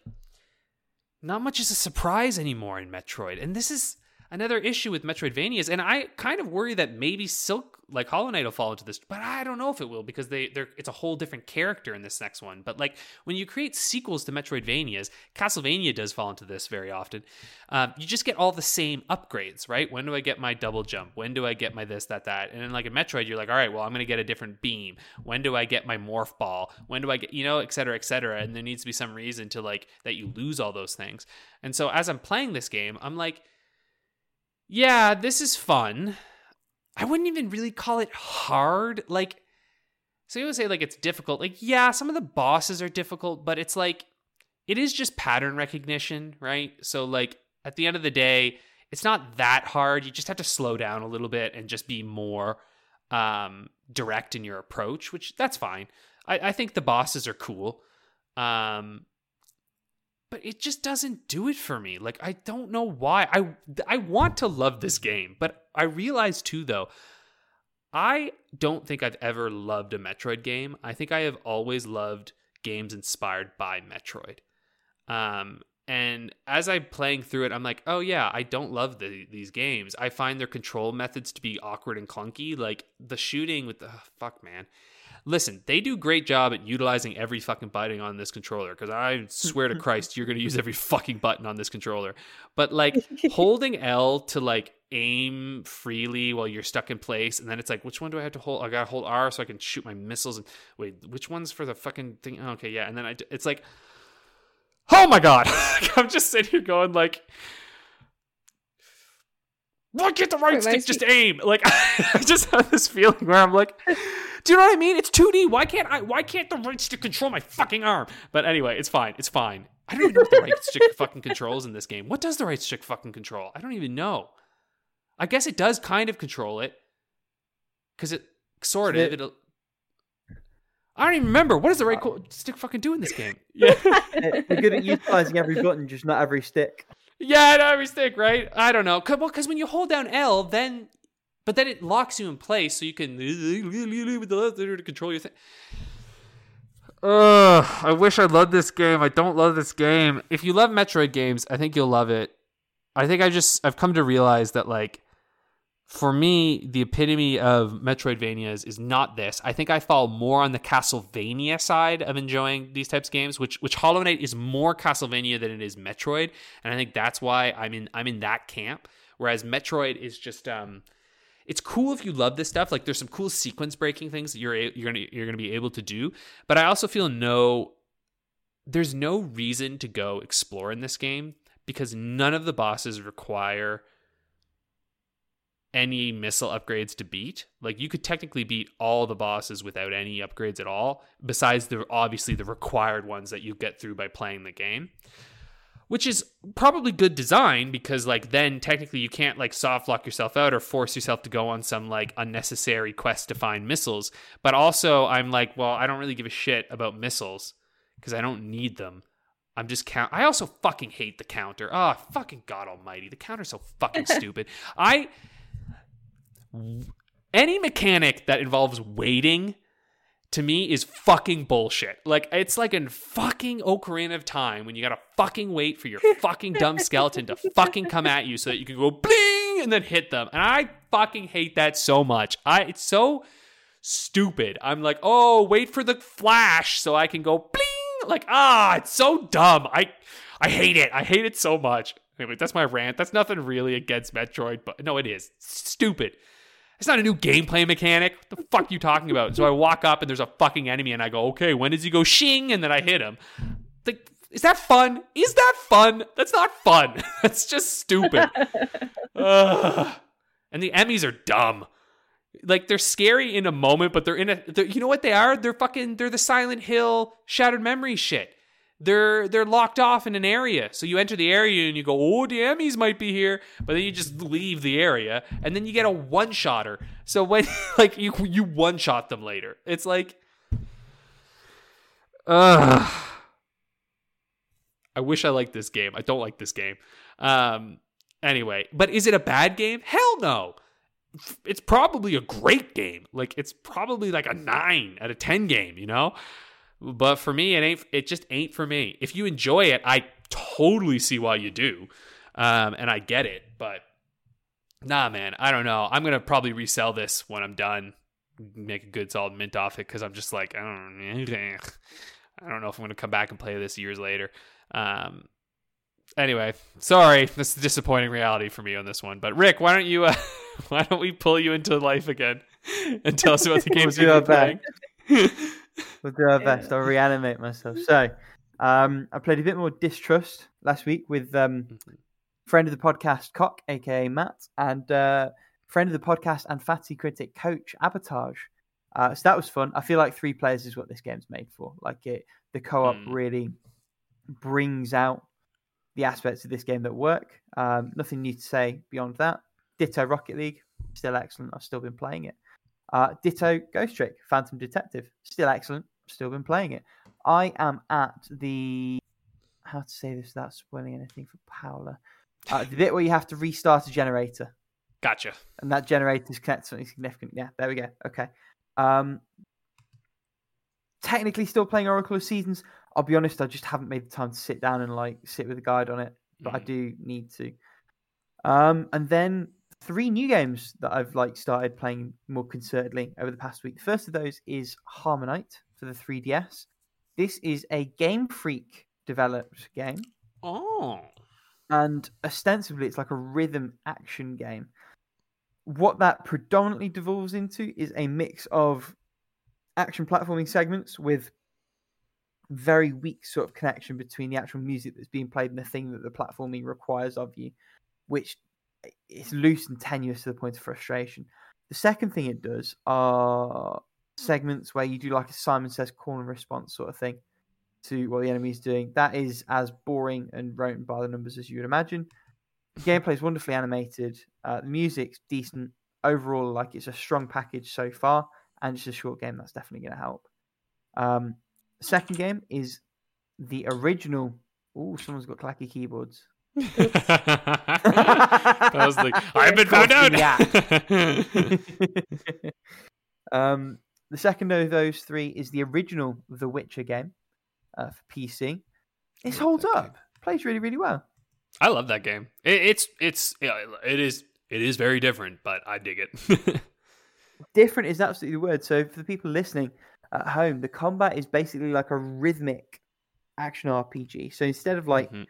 not much is a surprise anymore in Metroid. And this is another issue with Metroidvanias. And I kind of worry that maybe Silk like Hollow Knight will fall into this, but I don't know if it will because they they're it's a whole different character in this next one. But like when you create sequels to Metroidvanias, Castlevania does fall into this very often. Um, you just get all the same upgrades, right? When do I get my double jump? When do I get my this, that, that? And then like in Metroid, you're like, all right, well, I'm gonna get a different beam. When do I get my morph ball? When do I get you know, et cetera, et cetera? And there needs to be some reason to like that you lose all those things. And so as I'm playing this game, I'm like, yeah, this is fun I wouldn't even really call it hard. Like, so you would say like it's difficult. Like, yeah, some of the bosses are difficult, but it's like it is just pattern recognition, right? So like at the end of the day, it's not that hard. You just have to slow down a little bit and just be more um, direct in your approach, which that's fine. I, I think the bosses are cool. Um, but it just doesn't do it for me. Like I don't know why. I I want to love this game, but I realize too though, I don't think I've ever loved a Metroid game. I think I have always loved games inspired by Metroid. Um and as I'm playing through it, I'm like, oh yeah, I don't love the, these games. I find their control methods to be awkward and clunky. Like the shooting with the oh, fuck man, listen, they do great job at utilizing every fucking button on this controller because I swear to Christ, you're going to use every fucking button on this controller. But like holding L to like aim freely while you're stuck in place, and then it's like, which one do I have to hold? I gotta hold R so I can shoot my missiles. And wait, which one's for the fucking thing? Oh, okay, yeah. And then I, it's like, oh my god, I'm just sitting here going like. Why can't the right stick just aim? Like I just have this feeling where I'm like, do you know what I mean? It's 2D. Why can't I? Why can't the right stick control my fucking arm? But anyway, it's fine. It's fine. I don't even know what the right stick fucking controls in this game. What does the right stick fucking control? I don't even know. I guess it does kind of control it because it sort of it, will I don't even remember what does the right co- stick fucking do in this game. Yeah, they're good at utilizing every button, just not every stick. Yeah, not every stick, right? I don't know. Well, because when you hold down L, then but then it locks you in place so you can with the left to control your thing. Ugh, I wish I loved this game. I don't love this game. If you love Metroid games, I think you'll love it. I think I just I've come to realize that like for me, the epitome of Metroidvanias is not this. I think I fall more on the Castlevania side of enjoying these types of games, which which Hollow Knight is more Castlevania than it is Metroid, and I think that's why I'm in I'm in that camp. Whereas Metroid is just um it's cool if you love this stuff. Like there's some cool sequence breaking things that you're you're gonna you're gonna be able to do. But I also feel no there's no reason to go explore in this game because none of the bosses require any missile upgrades to beat. Like you could technically beat all the bosses without any upgrades at all, besides the obviously the required ones that you get through by playing the game which is probably good design because like then technically you can't like soft lock yourself out or force yourself to go on some like unnecessary quest to find missiles. But also i'm like well i don't really give a shit about missiles because i don't need them. I'm just count i also fucking hate the counter. Oh fucking god almighty. The counter's so fucking stupid. I any mechanic that involves waiting to me is fucking bullshit. Like it's like in fucking Ocarina of Time when you gotta fucking wait for your fucking dumb skeleton to fucking come at you so that you can go bling and then hit them. And I fucking hate that so much. I it's so stupid. I'm like, oh, wait for the flash so I can go bling. Like ah, it's so dumb. I I hate it. I hate it so much. Anyway, that's my rant. That's nothing really against Metroid, but no, it is stupid. It's not a new gameplay mechanic. What the fuck are you talking about? So I walk up and there's a fucking enemy and I go, okay, when does he go shing? And then I hit him. Like, is that fun? Is that fun? That's not fun. That's just stupid. and the EMMIs are dumb. Like they're scary in a moment, but they're in a. They're, you know what they are? They're fucking. They're the Silent Hill Shattered Memory shit they're they're locked off in an area. So you enter the area and you go, oh, the EMMIs might be here, but then you just leave the area, and then you get a one shotter. So when like you you one shot them later, it's like, ugh. I wish I liked this game. I don't like this game. Um. Anyway, but is it a bad game? Hell no. It's probably a great game. Like it's probably like a nine out of ten game. You know. But for me, it ain't. It just ain't for me. If you enjoy it, I totally see why you do, um, and I get it. But nah, man, I don't know. I'm gonna probably resell this when I'm done, make a good solid mint off it because I'm just like I don't, I don't know if I'm gonna come back and play this years later. Um, anyway, sorry, this is disappointing reality for me on this one. But Rick, why don't you, uh, why don't we pull you into life again and tell us about the games you've do our been playing? We'll do our best. I'll reanimate myself. So, um, I played a bit more Distrust last week with um, friend of the podcast, Cock, aka Matt, and uh, friend of the podcast and Fatty Critic coach, Abatage. Uh, so that was fun. I feel like three players is what this game's made for. Like it, the co-op Hmm. really brings out the aspects of this game that work. Um, nothing new to say beyond that. Ditto Rocket League, still excellent. I've still been playing it. Uh, Ditto Ghost Trick, Phantom Detective, still excellent. Still been playing it. I am at the how to say this without spoiling anything for Paola. Uh, the bit where you have to restart a generator Gotcha. and that generator's connected to something significant. Yeah, there we go. Okay. Um, technically still playing Oracle of Seasons. I'll be honest, I just haven't made the time to sit down and like sit with a guide on it, but I Mhm. do need to. Um, and then three new games that I've like started playing more concertedly over the past week. The first of those is HarmoKnight for the 3DS. This is a Game Freak developed game Oh. and ostensibly it's like a rhythm action game. What that predominantly devolves into is a mix of action platforming segments with very weak sort of connection between the actual music that's being played and the thing that the platforming requires of you, which is loose and tenuous to the point of frustration. The second thing it does are segments where you do like a Simon Says call and response sort of thing to what the enemy is doing. That is as boring and written by the numbers as you would imagine. The gameplay is wonderfully animated. Uh, the music's decent overall. Like it's a strong package so far, and it's a short game. That's definitely going to help. Um, second game is the original. Oh, someone's got clacky keyboards. I was like, I've been found out. um, the second of those three is the original The Witcher game uh, for PC. It holds up. game. Plays really, really well. I love that game. It, it's it's yeah, it is it is very different, but I dig it. Different is absolutely the word. So for the people listening at home, the combat is basically like a rhythmic action RPG. So instead of like Mhm.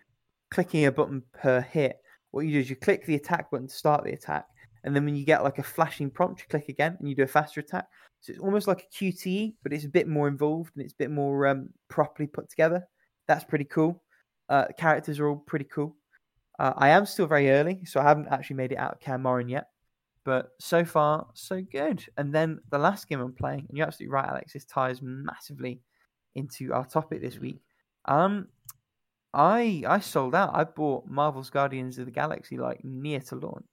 Clicking a button per hit, what you do is you click the attack button to start the attack, and then when you get like a flashing prompt, you click again and you do a faster attack. So it's almost like a QTE, but it's a bit more involved and it's a bit more um, properly put together. That's pretty cool. Uh, characters are all pretty cool. Uh, I am still very early, so I haven't actually made it out of Kaer yet. But so far, so good. And then the last game I'm playing, and you're absolutely right, Alex, this ties massively into our topic this week. Um, I I sold out. I bought Marvel's Guardians of the Galaxy like near to launch,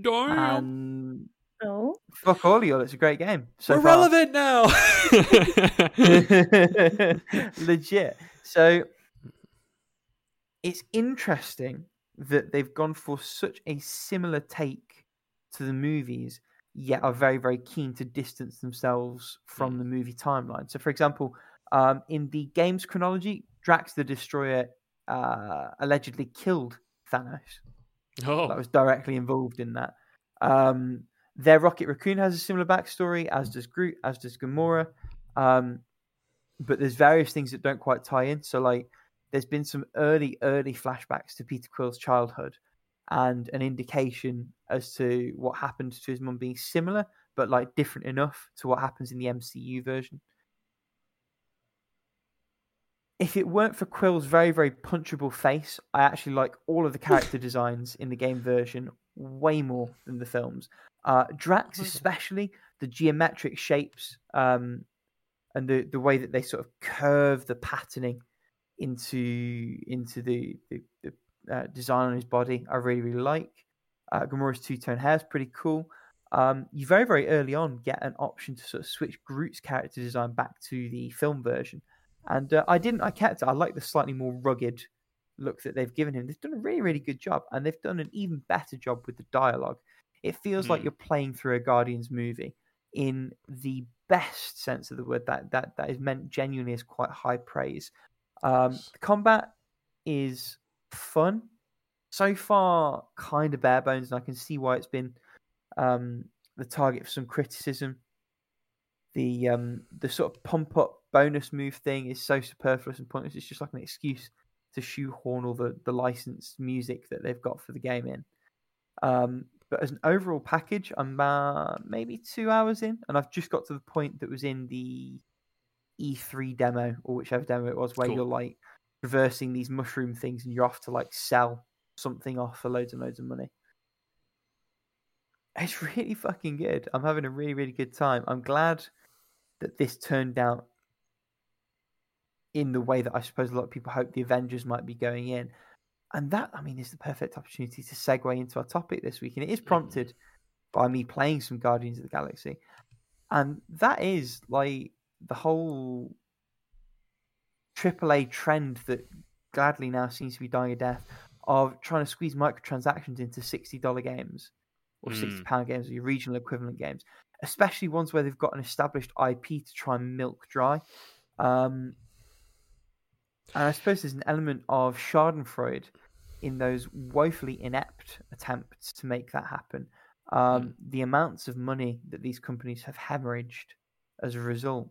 Damn, and Oh, fuck all of y'all, it's a great game. So we're far. relevant now. Legit. So it's interesting that they've gone for such a similar take to the movies, yet are very, very keen to distance themselves from Mm. the movie timeline. So, for example, um, in the game's chronology, Drax the Destroyer uh, allegedly killed Thanos that oh, was directly involved in that. Um, their Rocket Raccoon has a similar backstory, as does Groot, as does Gamora. Um, but there's various things that don't quite tie in. So, like, there's been some early, early flashbacks to Peter Quill's childhood and an indication as to what happened to his mum being similar, but like different enough to what happens in the MCU version. If it weren't for Quill's very, very punchable face, I actually like all of the character designs in the game version way more than the films. Uh, Drax, especially the geometric shapes um, and the, the way that they sort of curve the patterning into into the, the, the uh, design on his body, I really, really like. Uh, Gamora's two tone hair is pretty cool. Um, you very, very early on get an option to sort of switch Groot's character design back to the film version. And uh, I didn't, I kept it. I like the slightly more rugged look that they've given him. They've done a really, really good job. And they've done an even better job with the dialogue. It feels like Hmm. you're playing through a Guardians movie in the best sense of the word. That that that is meant genuinely as quite high praise. Um, the combat is fun. So far, kind of bare bones, and I can see why it's been um, the target for some criticism. The um, the sort of pump up bonus move thing is so superfluous and pointless. It's just like an excuse to shoehorn all the, the licensed music that they've got for the game in. Um, but as an overall package, I'm uh, maybe two hours in, and I've just got to the point that was in the E3 demo or whichever demo it was, where Cool. you're like traversing these mushroom things, and you're off to like sell something off for loads and loads of money. It's really fucking good. I'm having a really, really good time. I'm glad that this turned out in the way that I suppose a lot of people hope the Avengers might be going in. And that, I mean, is the perfect opportunity to segue into our topic this week. And it is prompted by me playing some Guardians of the Galaxy. And that is like the whole AAA trend that gladly now seems to be dying a death of trying to squeeze microtransactions into $60 games or Mm. £60 games or your regional equivalent games, especially ones where they've got an established IP to try and milk dry. Um, and I suppose there's an element of Schadenfreude in those woefully inept attempts to make that happen. Um, The amounts of money that these companies have hemorrhaged as a result,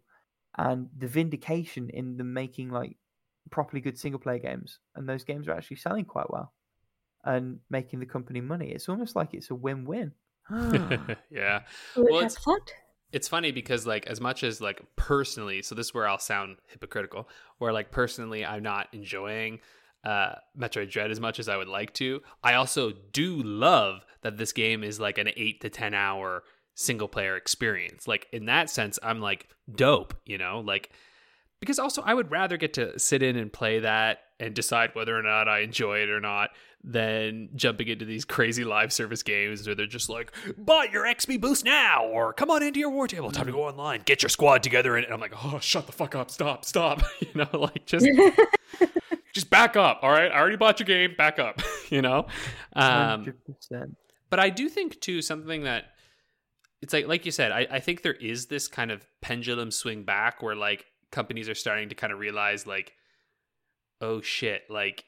and the vindication in them making like properly good single player games, and those games are actually selling quite well and making the company money. It's almost like it's a win win. yeah. Well, it's- it's funny because like as much as like personally so this is where i'll sound hypocritical where like personally i'm not enjoying uh metroid dread as much as i would like to i also do love that this game is like an 8 to 10 hour single player experience. Like in that sense i'm like dope you know? Like because also i would rather get to sit in and play that and decide whether or not i enjoy it or not than jumping into these crazy live service games where they're just like, buy your XP boost now, or come on into your war table, time to go online, get your squad together, and I'm like, oh, shut the fuck up, stop, stop, you know, like just, just back up, all right, I already bought your game, back up, you know, um, 100%. but I do think too something that it's like like you said, I, I think there is this kind of pendulum swing back where like companies are starting to kind of realize like, oh shit, like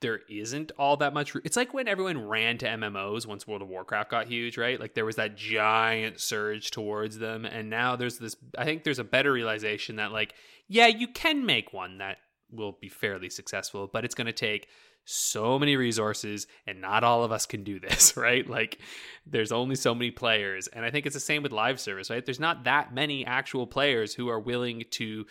there isn't all that much. It's like when everyone ran to MMOs once World of Warcraft got huge, right? Like there was that giant surge towards them, and now there's this. I think there's a better realization that like, yeah, you can make one that will be fairly successful, but it's going to take so many resources and not all of us can do this right like there's only so many players and i think it's the same with live service right there's not that many actual players who are willing to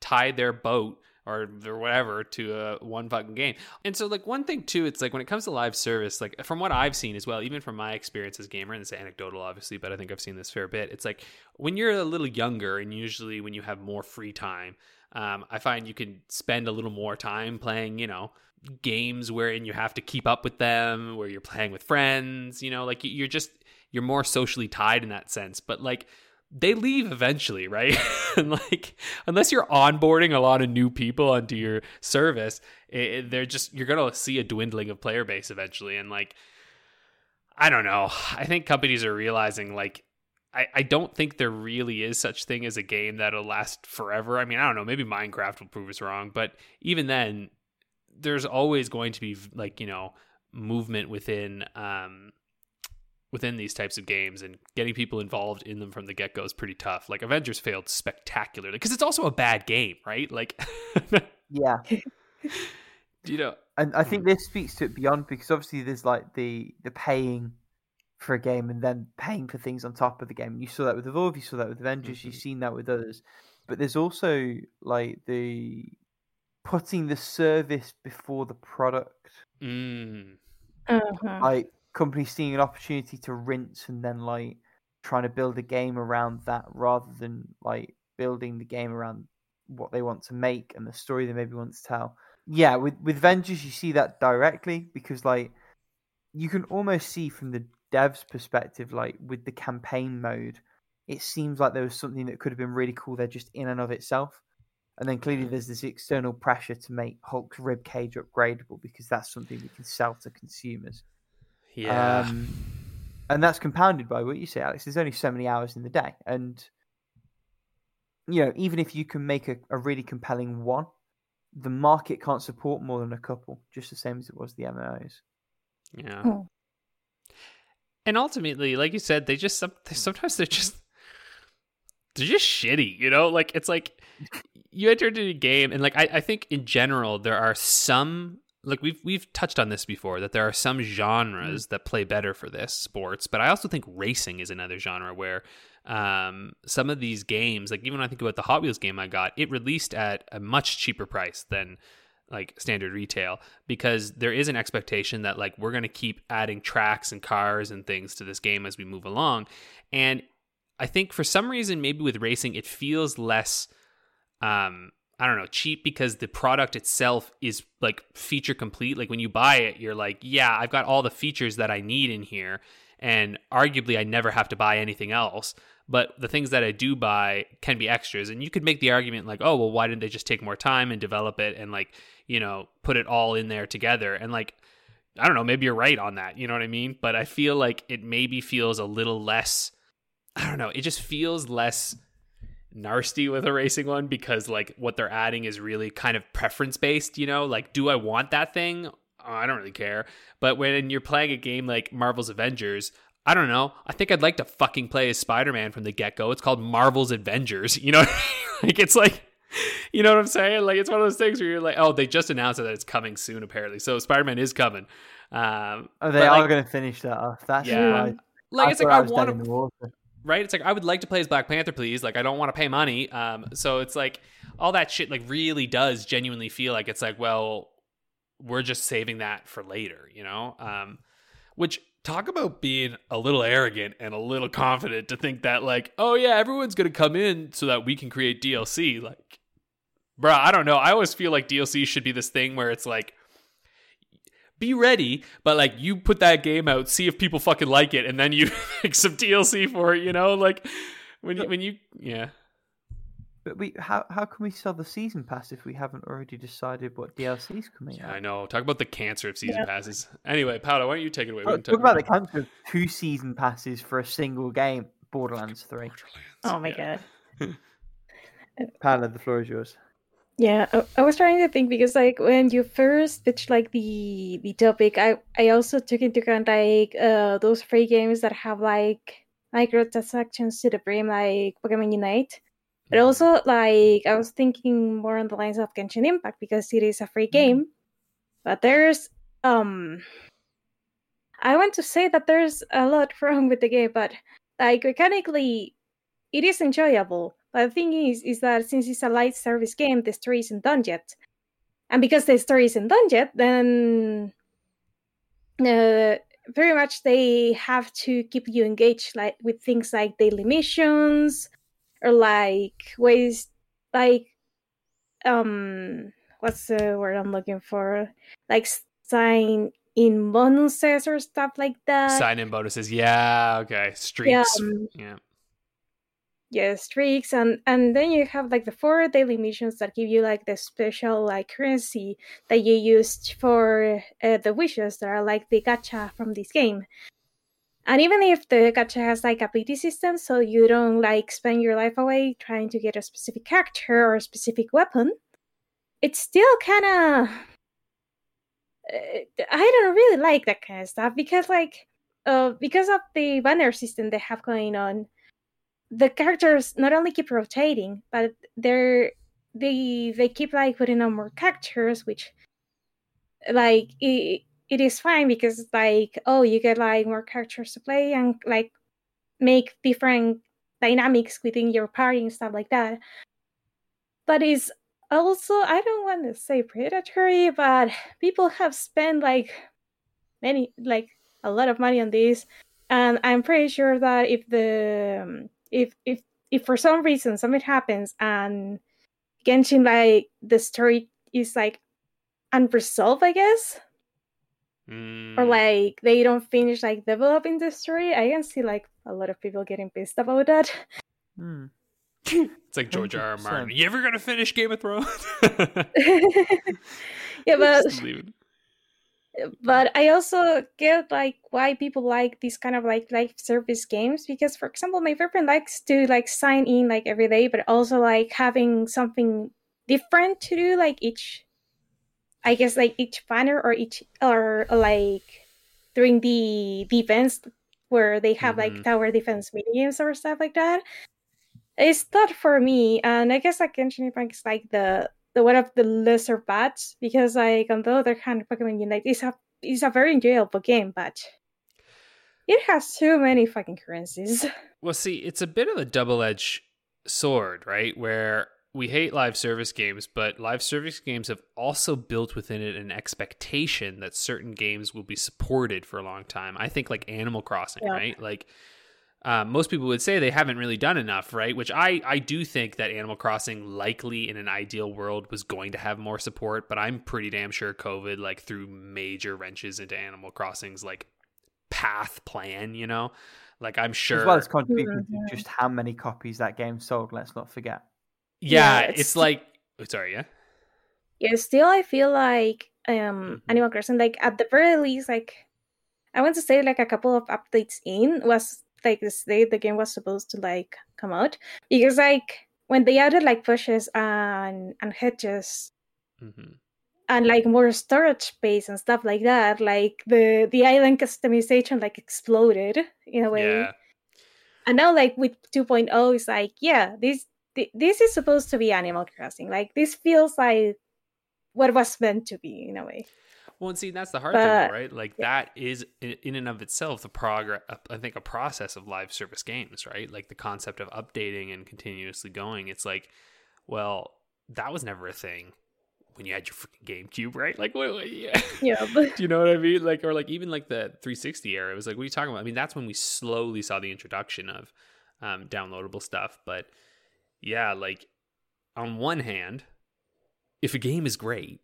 tie their boat or or whatever to a one fucking game. And so like one thing too it's like when it comes to live service like from what i've seen as well even from my experience as gamer and it's anecdotal obviously but i think i've seen this fair bit it's like when you're a little younger and usually when you have more free time um, i find you can spend a little more time playing you know games wherein you have to keep up with them where you're playing with friends you know like you're just you're more socially tied in that sense. But like they leave eventually right and like unless you're onboarding a lot of new people onto your service it, they're just you're gonna see a dwindling of player base eventually and like i don't know i think companies are realizing like I, I don't think there really is such thing as a game that'll last forever. I mean, I don't know. Maybe Minecraft will prove us wrong, but even then, there's always going to be like you know movement within um within these types of games and getting people involved in them from the get-go is pretty tough like avengers failed spectacularly because it's also a bad game right like Yeah. you know and I think this speaks to it beyond because obviously there's like the the paying for a game and then paying for things on top of the game. You saw that with Evolve, you saw that with Avengers, you've Mhm. seen that with others. But there's also like the putting the service before the product. mm, Uh-huh. Like companies seeing an opportunity to rinse and then like trying to build a game around that rather than like building the game around what they want to make and the story they maybe want to tell. Yeah, with with Avengers you see that directly because like you can almost see from the devs' perspective, like with the campaign mode, it seems like there was something that could have been really cool there just in and of itself. And then clearly mm. there's this external pressure to make Hulk's rib cage upgradable because that's something we can sell to consumers. Yeah Um, and that's compounded by what you say, Alex. There's only so many hours in the day, and you know, even if you can make a, a really compelling one, the market can't support more than a couple, just the same as it was the MMOs. Yeah. Oh. And ultimately, like you said, they just they, sometimes they're just they're just shitty, you know? Like it's like you enter into a game and like I, I think in general there are some like we've we've touched on this before that there are some genres that play better for this sports, but I also think racing is another genre where um, some of these games, like even when I think about the Hot Wheels game I got, it released at a much cheaper price than like standard retail because there is an expectation that like we're going to keep adding tracks and cars and things to this game as we move along. And i think for some reason maybe with racing it feels less um i don't know cheap because the product itself is like feature complete like when you buy it you're like yeah i've got all the features that i need in here and arguably i never have to buy anything else but the things that I do buy can be extras. And you could make the argument like, oh, well, why didn't they just take more time and develop it and like, you know, put it all in there together? And like, I don't know, maybe you're right on that. You know what I mean? But I feel like it maybe feels a little less, I don't know, it just feels less nasty with a racing one because like what they're adding is really kind of preference based, you know? Like, do I want that thing? Oh, I don't really care. But when you're playing a game like Marvel's Avengers, I don't know. I think I'd like to fucking play as Spider Man from the get go. It's called Marvel's Avengers. You know, like it's like, you know what I'm saying? Like it's one of those things where you're like, oh, they just announced that it's coming soon. Apparently, so Spider Man is coming. Um, Oh, they but, are like, going to finish that off. That's Yeah. right. like I it's like thought I want to the water. Right? It's like I would like to play as Black Panther, please. Like I don't want to pay money. Um, so it's like all that shit like really does genuinely feel like it's like, well, we're just saving that for later, you know? Um, which talk about being a little arrogant and a little confident to think that like, oh yeah, everyone's gonna come in so that we can create DLC. Like, bruh, I don't know. I always feel like DLC should be this thing where it's like be ready, but like you put that game out, see if people fucking like it, and then you make some DLC for it. You know, like when you, when you yeah. But we, how how can we sell the season pass if we haven't already decided what DLC is coming Yeah, out? I know. Talk about the cancer of season Yeah. passes. Anyway, Paolo, why don't you take it away? We Talk, can talk about the cancer of two season passes for a single game, Borderlands Three. Oh my Yeah. god. Paolo, the floor is yours. Yeah, I, I was trying to think because like when you first pitched like the the topic, I I also took into account like uh those free games that have like microtransactions to the brim, like Pokemon Unite. But also like I was thinking more on the lines of Genshin Impact because it is a free game. But there's um I want to say that there's a lot wrong with the game, but like mechanically it is enjoyable. But the thing is, is that since it's a light service game, the story isn't done yet. And because the story isn't done yet, then uh, very much they have to keep you engaged, like with things like daily missions or like ways, like um, what's the word I'm looking for? Like sign in bonuses or stuff like that. sign in bonuses. Yeah, okay. Streaks. um, Yeah. Yeah streaks and and then you have like the four daily missions that give you like the special like currency that you used for uh, the wishes that are like the gacha from this game. And even if the gacha has like a pity system so you don't like spend your life away trying to get a specific character or a specific weapon it's still kind of i don't really like that kind of stuff because like uh, because of the banner system they have going on the characters not only keep rotating, but they're they they keep like putting on more characters, which like it, it is fine because like oh you get like more characters to play and like make different dynamics within your party and stuff like that. But it's also I don't want to say predatory, but people have spent like many like a lot of money on this, and I'm pretty sure that if the um, if if if for some reason something happens and Genshin like the story is like unresolved, I guess, or Mm, like they don't finish like developing the story, I can see like a lot of people getting pissed about that. Hmm. it's like George R. R. Martin. You ever gonna finish Game of Thrones? yeah, but Just leave it. But I also get like why people like these kind of like live service games because for example my boyfriend likes to like sign in like every day but also like having something different to do like each I guess like each banner or each or like during the the events where they have Mhm. like tower defense mini games or stuff like that. It's not for me, and I guess like Genshin Impact is like the the one of the lesser bats because like on the other hand, Pokemon Unite is a is a very enjoyable game, but it has too many fucking currencies. Well, see, it's a bit of a double edged sword, right? Where we hate live service games, but live service games have also built within it an expectation that certain games will be supported for a long time. I think like Animal Crossing, Yeah. right? Like um, most people would say they haven't really done enough, right? Which I I do think that Animal Crossing likely in an ideal world was going to have more support, but I'm pretty damn sure COVID like threw major wrenches into Animal Crossing's like path plan, you know? Like I'm sure As well as contributing to just how many copies that game sold. Let's not forget. Yeah, Yeah, it's, it's- like oh, sorry, yeah. Yeah, still I feel like um Mhm. Animal Crossing, like at the very least, like I want to say like a couple of updates in was like this day the game was supposed to like come out. Because like when they added like pushes and and hedges hmm and like more storage space and stuff like that, like the the island customization like exploded in a way. Yeah. And now like with 2.0 it's like, yeah, this this is supposed to be Animal Crossing. Like this feels like what was meant to be in a way. Well, and see, that's the hard thing, right? Like yeah. that is in and of itself the progress. I think a process of live service games, right? Like the concept of updating and continuously going. It's like, well, that was never a thing when you had your freaking GameCube, right? Like, what, what- yeah. Yeah, but Do you know what I mean? Like, or like even like the 360 era. It was like, what are you talking about? I mean, that's when we slowly saw the introduction of um, downloadable stuff. But yeah, like on one hand, if a game is great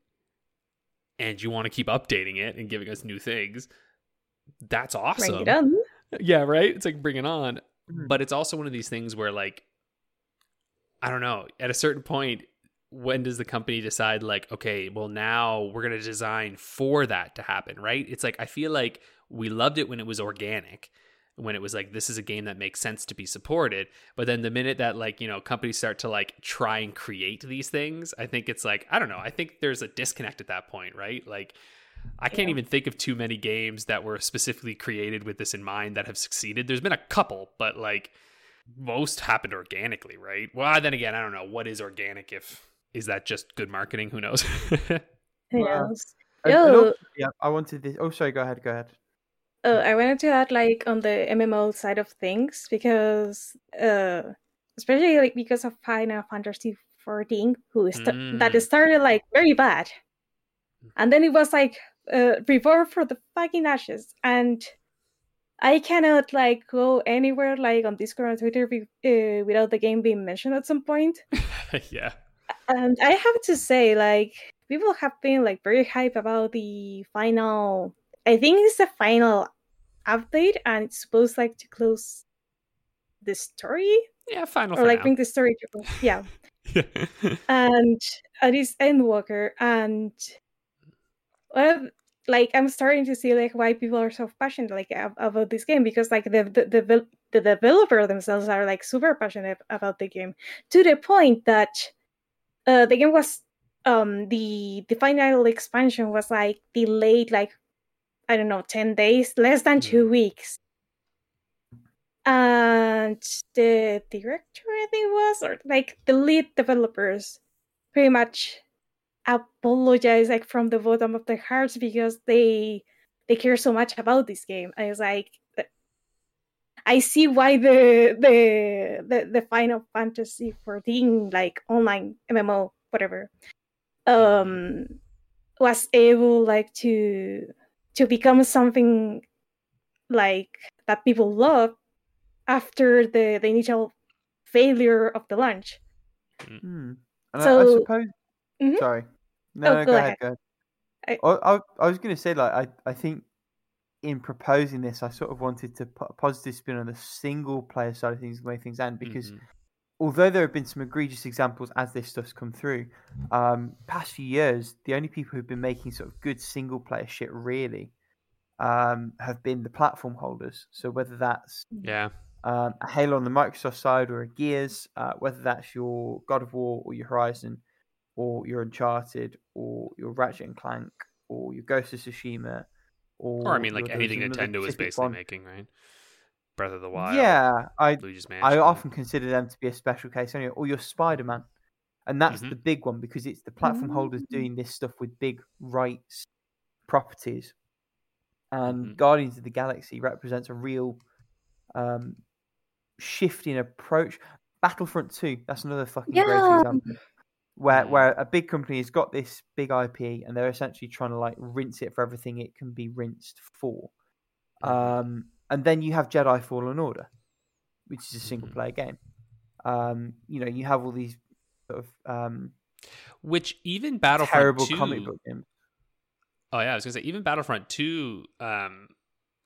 and you want to keep updating it and giving us new things, that's awesome. bring it on. Yeah, right. It's like bring it on. Mhm. But it's also one of these things where like I don't know, at a certain point when does the company decide like okay, well now we're going to design for that to happen, right? It's like I feel like we loved it when it was organic. When it was like this is a game that makes sense to be supported, but then the minute that like you know companies start to like try and create these things, I think it's like I don't know. I think there's a disconnect at that point, right? Like I can't Yeah. even think of too many games that were specifically created with this in mind that have succeeded. There's been a couple, but like most happened organically, right? Well, then again, I don't know what is organic. If is that just good marketing? Who knows? Wow. Yes. And- and Oh. yeah, I wanted this. Oh, sorry. Go ahead. Go ahead. Oh, I wanted to add like on the MMO side of things because, uh, especially like because of Final Fantasy 14, who st- that Mm. started like very bad, and then it was like uh, reborn for the fucking ashes, and I cannot like go anywhere like on Discord or Twitter be- uh, without the game being mentioned at some point. yeah. And I have to say, like, people have been like very hype about the final. I think it's the final update, and it's supposed like to close the story Yeah, final or like now. bring the story to yeah. yeah. And it is Endwalker, and well, like I'm starting to see like why people are so passionate like about this game because like the the the, the developer themselves are like super passionate about the game to the point that uh, the game was um the the final expansion was like delayed like I don't know ten days less than two weeks. And the director, I think, was or like the lead developers, pretty much apologize like from the bottom of their hearts because they they care so much about this game. I was like, I see why the the the, the Final Fantasy 14 like online MMO whatever um was able like to to become something like that people love after the the initial failure of the launch. Hmm. And I, I So- suppose. Mhm. Sorry. No, Oh, no, go go, ahead. ahead. Go ahead. I- I, I, I was going to say, like, I, I think in proposing this, I sort of wanted to put a positive spin on the single player side of things, the way things end, because Mhm. Although there have been some egregious examples as this stuff's come through, um, past few years, the only people who've been making sort of good single player shit really um, have been the platform holders. So whether that's yeah. um, a Halo on the Microsoft side or a Gears, uh, whether that's your God of War or your Horizon, or your Uncharted, or your Ratchet and Clank, or your Ghost of Tsushima, or Or I mean, like anything Nintendo is basically one. making, right? Breath of the Wild. Yeah, I Luigi's Mansion. I often consider them to be a special case anyway, or your Spider Man. And that's Mhm. the big one because it's the platform holders Mm. doing this stuff with big rights properties. And Mhm. Guardians of the Galaxy represents a real um, shift in approach. Battlefront 2, that's another fucking great example. Where Mm. where a big company has got this big IP and they're essentially trying to like rinse it for everything it can be rinsed for. Mhm. Um, and then you have Jedi Fallen Order, which is a single Mhm. player game. Um, you know, you have all these sort of um, Which even Battlefront terrible 2, comic book games. Oh yeah, I was gonna say even Battlefront Two um,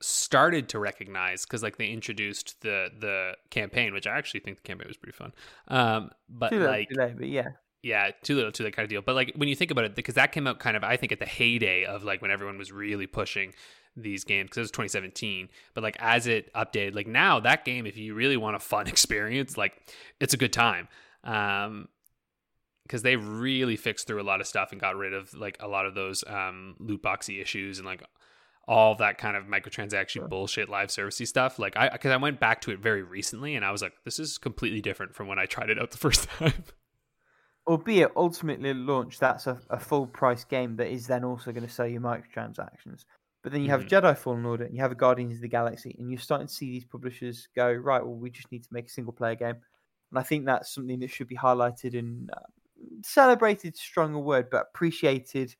started to recognize because like they introduced the the campaign, which I actually think the campaign was pretty fun. Um, but Too little, like but yeah, yeah, too little, too late kind of deal. But like when you think about it, because that came out kind of I think at the heyday of like when everyone was really pushing these games because it was 2017. But like as it updated, like now that game, if you really want a fun experience, like it's a good time. Um, because they really fixed through a lot of stuff and got rid of like a lot of those um loot boxy issues and like all that kind of microtransaction Sure. bullshit live servicey stuff like i because i went back to it very recently and i was like this is completely different from when i tried it out the first time albeit ultimately at launch, that's a, a full price game that is then also going to sell you microtransactions. But then you have Mhm. Jedi Fallen Order, and you have a Guardians of the Galaxy, and you're starting to see these publishers go right. Well, we just need to make a single player game, and I think that's something that should be highlighted and uh, celebrated. Stronger word, but appreciated.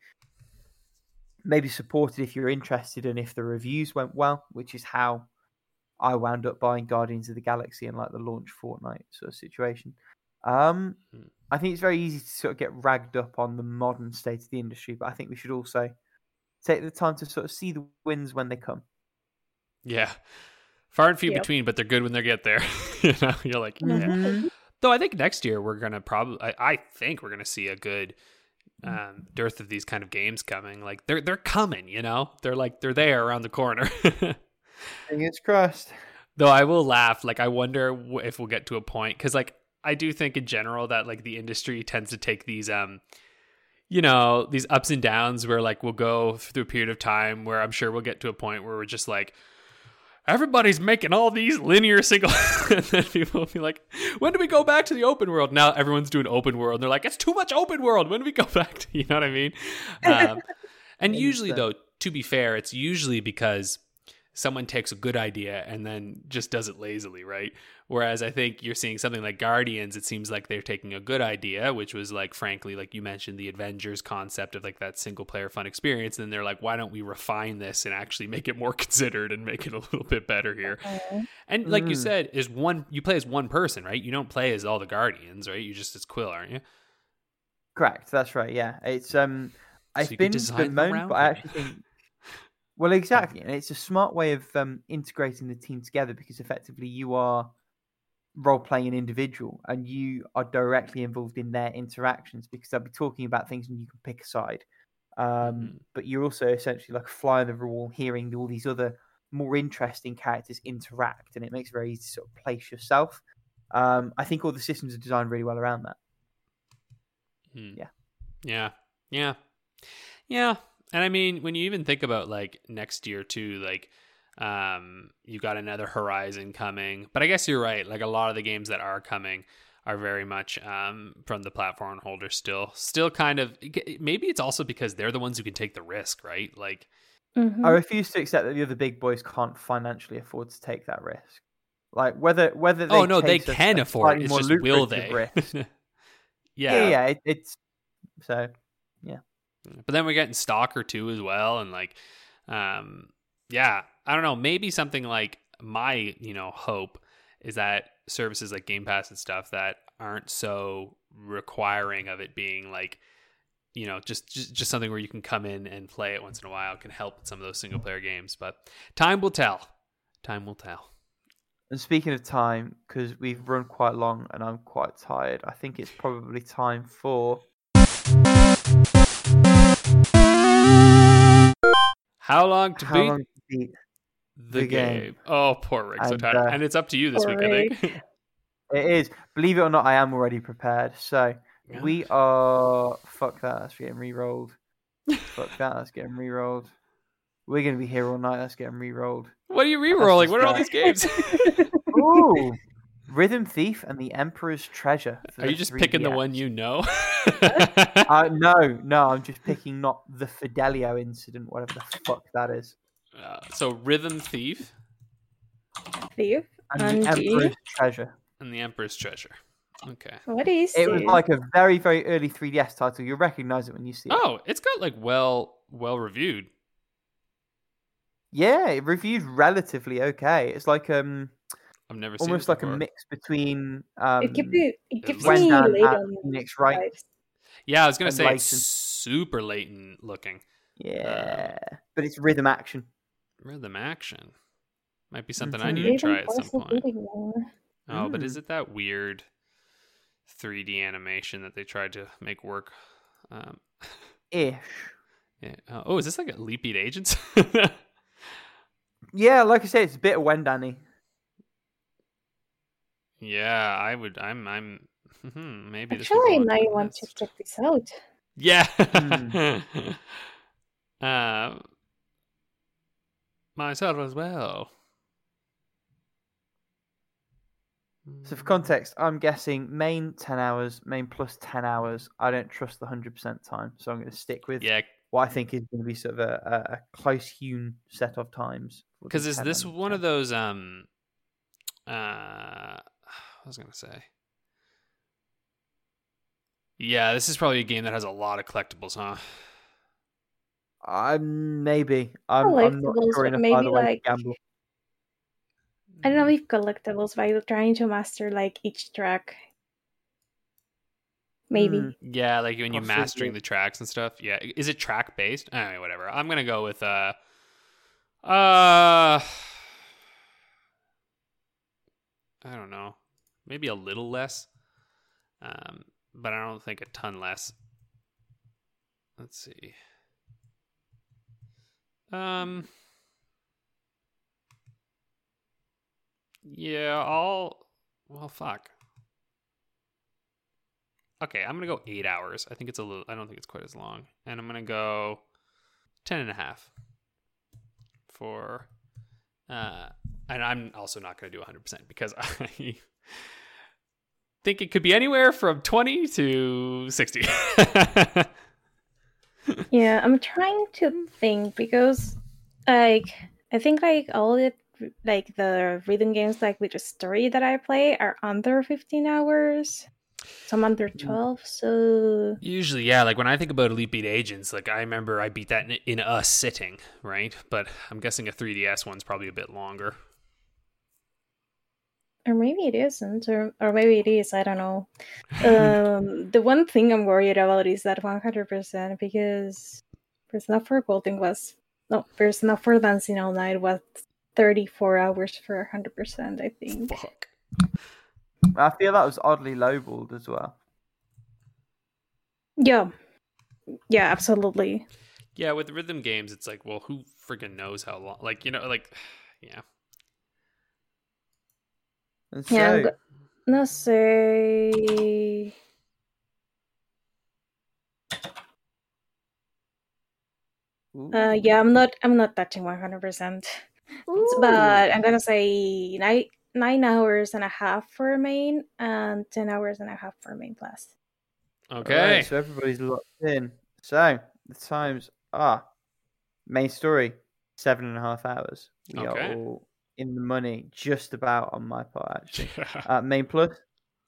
Maybe supported if you're interested, and if the reviews went well, which is how I wound up buying Guardians of the Galaxy in like the launch fortnight sort of situation. Um, Hmm. I think it's very easy to sort of get ragged up on the modern state of the industry, but I think we should also take the time to sort of see the wins when they come. yeah far and few Yep. between but they're good when they get there you know you're like yeah. Mhm. though i think next year we're gonna probably I, I think we're gonna see a good um dearth of these kind of games coming like they're they're coming you know they're like they're there around the corner Fingers crossed. Though I will laugh. Like I wonder if we'll get to a point because like I do think in general that like the industry tends to take these um you know these ups and downs where like we'll go through a period of time where I'm sure we'll get to a point where we're just like everybody's making all these linear single and then people will be like when do we go back to the open world? Now everyone's doing open world and they're like it's too much open world. When do we go back to you know what i mean? Um, and usually though to be fair it's usually because someone takes a good idea and then just does it lazily right whereas i think you're seeing something like guardians it seems like they're taking a good idea which was like frankly like you mentioned the avengers concept of like that single player fun experience and then they're like why don't we refine this and actually make it more considered and make it a little bit better here and like you Mm. said, is one you play as one person, right? You don't play as all the guardians, right? You're just as Quill, aren't you? Correct. That's right. Yeah, it's um, So it's you could been design them bemoaned, but I actually think. Well, exactly, and it's a smart way of um, integrating the team together because effectively you are role playing an individual and you are directly involved in their interactions because they'll be talking about things and you can pick a side. Um, Mhm. But you're also essentially like a fly on the wall, hearing all these other more interesting characters interact, and it makes it very easy to sort of place yourself. Um, I think all the systems are designed really well around that. Hmm. Yeah. Yeah. Yeah. Yeah. And I mean, when you even think about like next year too, like um you got another Horizon coming. But I guess you're right. Like a lot of the games that are coming are very much um from the platform holder still. Still kind of maybe it's also because they're the ones who can take the risk, right? Like Mhm. I refuse to accept that the other big boys can't financially afford to take that risk. Like whether whether they Oh no, they a- can a afford slightly it. It's more just will they? yeah. yeah, yeah, it, it's so But then we're getting Stalker 2 as well, and like, um, yeah, I don't know. Maybe something like my, you know, hope is that services like Game Pass and stuff that aren't so requiring of it being like, you know, just just, just something where you can come in and play it once in a while can help with some of those single player games. But time will tell. Time will tell. And speaking of time, because we've run quite long and I'm quite tired, I think it's probably time for. How long to How beat long to beat? the, the game. game? Oh, poor Rick, so And, tired. uh, and it's up to you this poor week, I think. It is. Believe it or not, I am already prepared. So Yeah. We are. Fuck that. That's getting re-rolled. fuck that. That's getting re-rolled. We're gonna be here all night. That's getting re-rolled. What are you re-rolling? What are all these games? Ooh. Rhythm Thief and the Emperor's Treasure. Are you just picking the one you know? Uh, no, no, I'm just picking not the Fidelio incident, whatever the fuck that is. Uh, so Rhythm Thief Thief. And And the the- Emperor's Treasure. and the Emperor's Treasure. Okay. What is It It was like a very, very early 3DS title. You'll recognize it when you see it. Oh, it's got like well well reviewed. Yeah, it reviewed relatively okay. It's like um I've never seen almost it like a mix between um it gives me, it gives When me done late at on Phoenix Wright. vibes. Yeah, I was gonna say light it's super Layton looking. Yeah, but it's rhythm action. Rhythm action might be something I Mhm. need to try at some point. Bidding War. Oh, but Mm. is it that weird 3D animation that they tried to make work? Um, Ish. yeah. uh, oh, is this like a Elite Beat Agents? Yeah, like I said, it's a bit of Wendani. Yeah, I would. I'm. I'm. hmm, maybe this. Actually, go now you want to check this out. Yeah. Hmm. um, myself as well. So for context, I'm guessing main 10 hours, main plus 10 hours. I don't trust the 100% time, so I'm going to stick with yeah, what I think is going to be sort of a, a, a close hewn set of times. because is this one of those? Um, uh, what was gonna say? Yeah, this is probably a game that has a lot of collectibles, huh? I'm maybe. I'm, I'm not Collectibles, sure enough maybe either way to like- gamble. I don't know if collectibles by trying to master like each track. Maybe. Hmm. Yeah, like when you're Possibly. mastering the tracks and stuff. Yeah, is it track based? Anyway, whatever. I'm gonna go with uh, uh, I don't know, maybe a little less, um, but I don't think a ton less. Let's see. Um. Yeah, I'll. Well, fuck. Okay, I'm gonna go eight hours. I think it's a little. I don't think it's quite as long, and I'm gonna go ten and a half for. Uh, and I'm also not gonna do 100 percent because I think it could be anywhere from 20 to 60. Yeah, I'm trying to think because, like, I think like all the like the rhythm games like with a story that I play are under 15 hours. Some under mm. 12. So Usually, yeah. Like when I think about Elite Beat Agents, like I remember I beat that in, in a sitting, right? But I'm guessing a 3DS one's probably a bit longer. Or maybe it isn't, or or maybe it is. I don't know. um, the one thing I'm worried about is that 100% because Persona 4 Golden was no Persona 4 Dancing All Night was 34 hours for 100%. I think. Fuck. I feel that was oddly lowballed as well. Yeah. Yeah, absolutely. Yeah, with rhythm games, it's like, well, who friggin' knows how long? Like, you know, like, yeah. And so, Yeah, I'm go- no say uh yeah, I'm not I'm not touching 100%. But I'm going to say 9 9 hours and a half for main and 10 hours and a half for main plus. Okay. Alright, so everybody's locked in. So the times are main story seven and a half hours. We Okay. are all in the money, just about on my part actually. Uh, main plus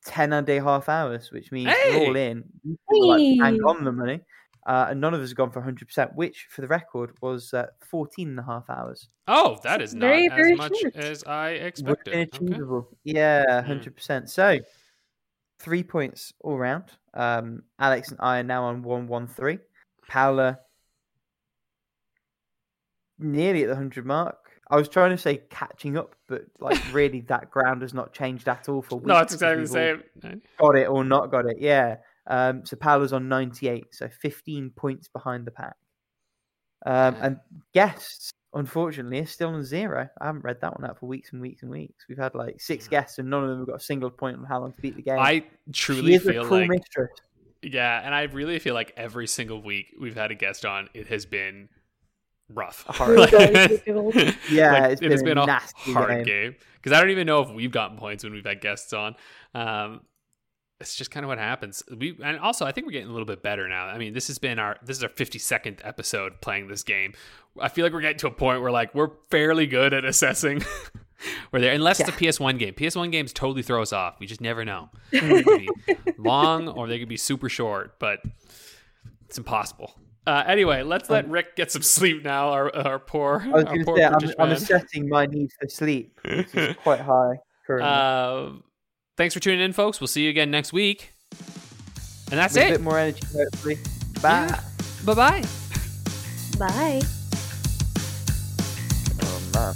ten and a half hours, which means we're all in. We're like bang on the money. Uh, and none of us have gone for 100%, which for the record was uh, 14 and a half hours. oh, that is not Very, as much short. as I Would expected. be Okay. achievable. Yeah, Mm. 100%. So, three points all round. Um, Alex and I are now on 113. Paula, nearly at the 100 mark. I was trying to say catching up, but like really, that ground has not changed at all for weeks. No, it's exactly the same. Got it or not got it, yeah. Um, so Paola's on 98, so 15 points behind the pack. Um, and guests, unfortunately, are still on zero. I haven't read that one out for weeks and weeks and weeks. We've had like six guests, and none of them have got a single point on how long to beat the game. I she truly is a feel cruel like mistress. Yeah, and I really feel like every single week we've had a guest on, it has been rough. Hard. Like, Yeah, like, it's it has been been a a nasty hard game. game because I don't even know if we've gotten points when we've had guests on. Um, it's just kind of what happens. We and also I think we're getting a little bit better now. I mean, this has been our this is our 52nd episode playing this game. I feel like we're getting to a point where like we're fairly good at assessing where there unless it's a PS1 game. PS1 games totally throw us off. We just never know. They could be long or they could be super short, but it's impossible. Uh, anyway, let's let Rick get some sleep now. Our our poor, I was our going to poor say, I'm, British I'm man. assessing my need for sleep, which is quite high currently. Uh, thanks for tuning in, folks. We'll see you again next week. And that's With a it. bit more energy, hopefully. Bye. Bye bye. Bye. Oh, man.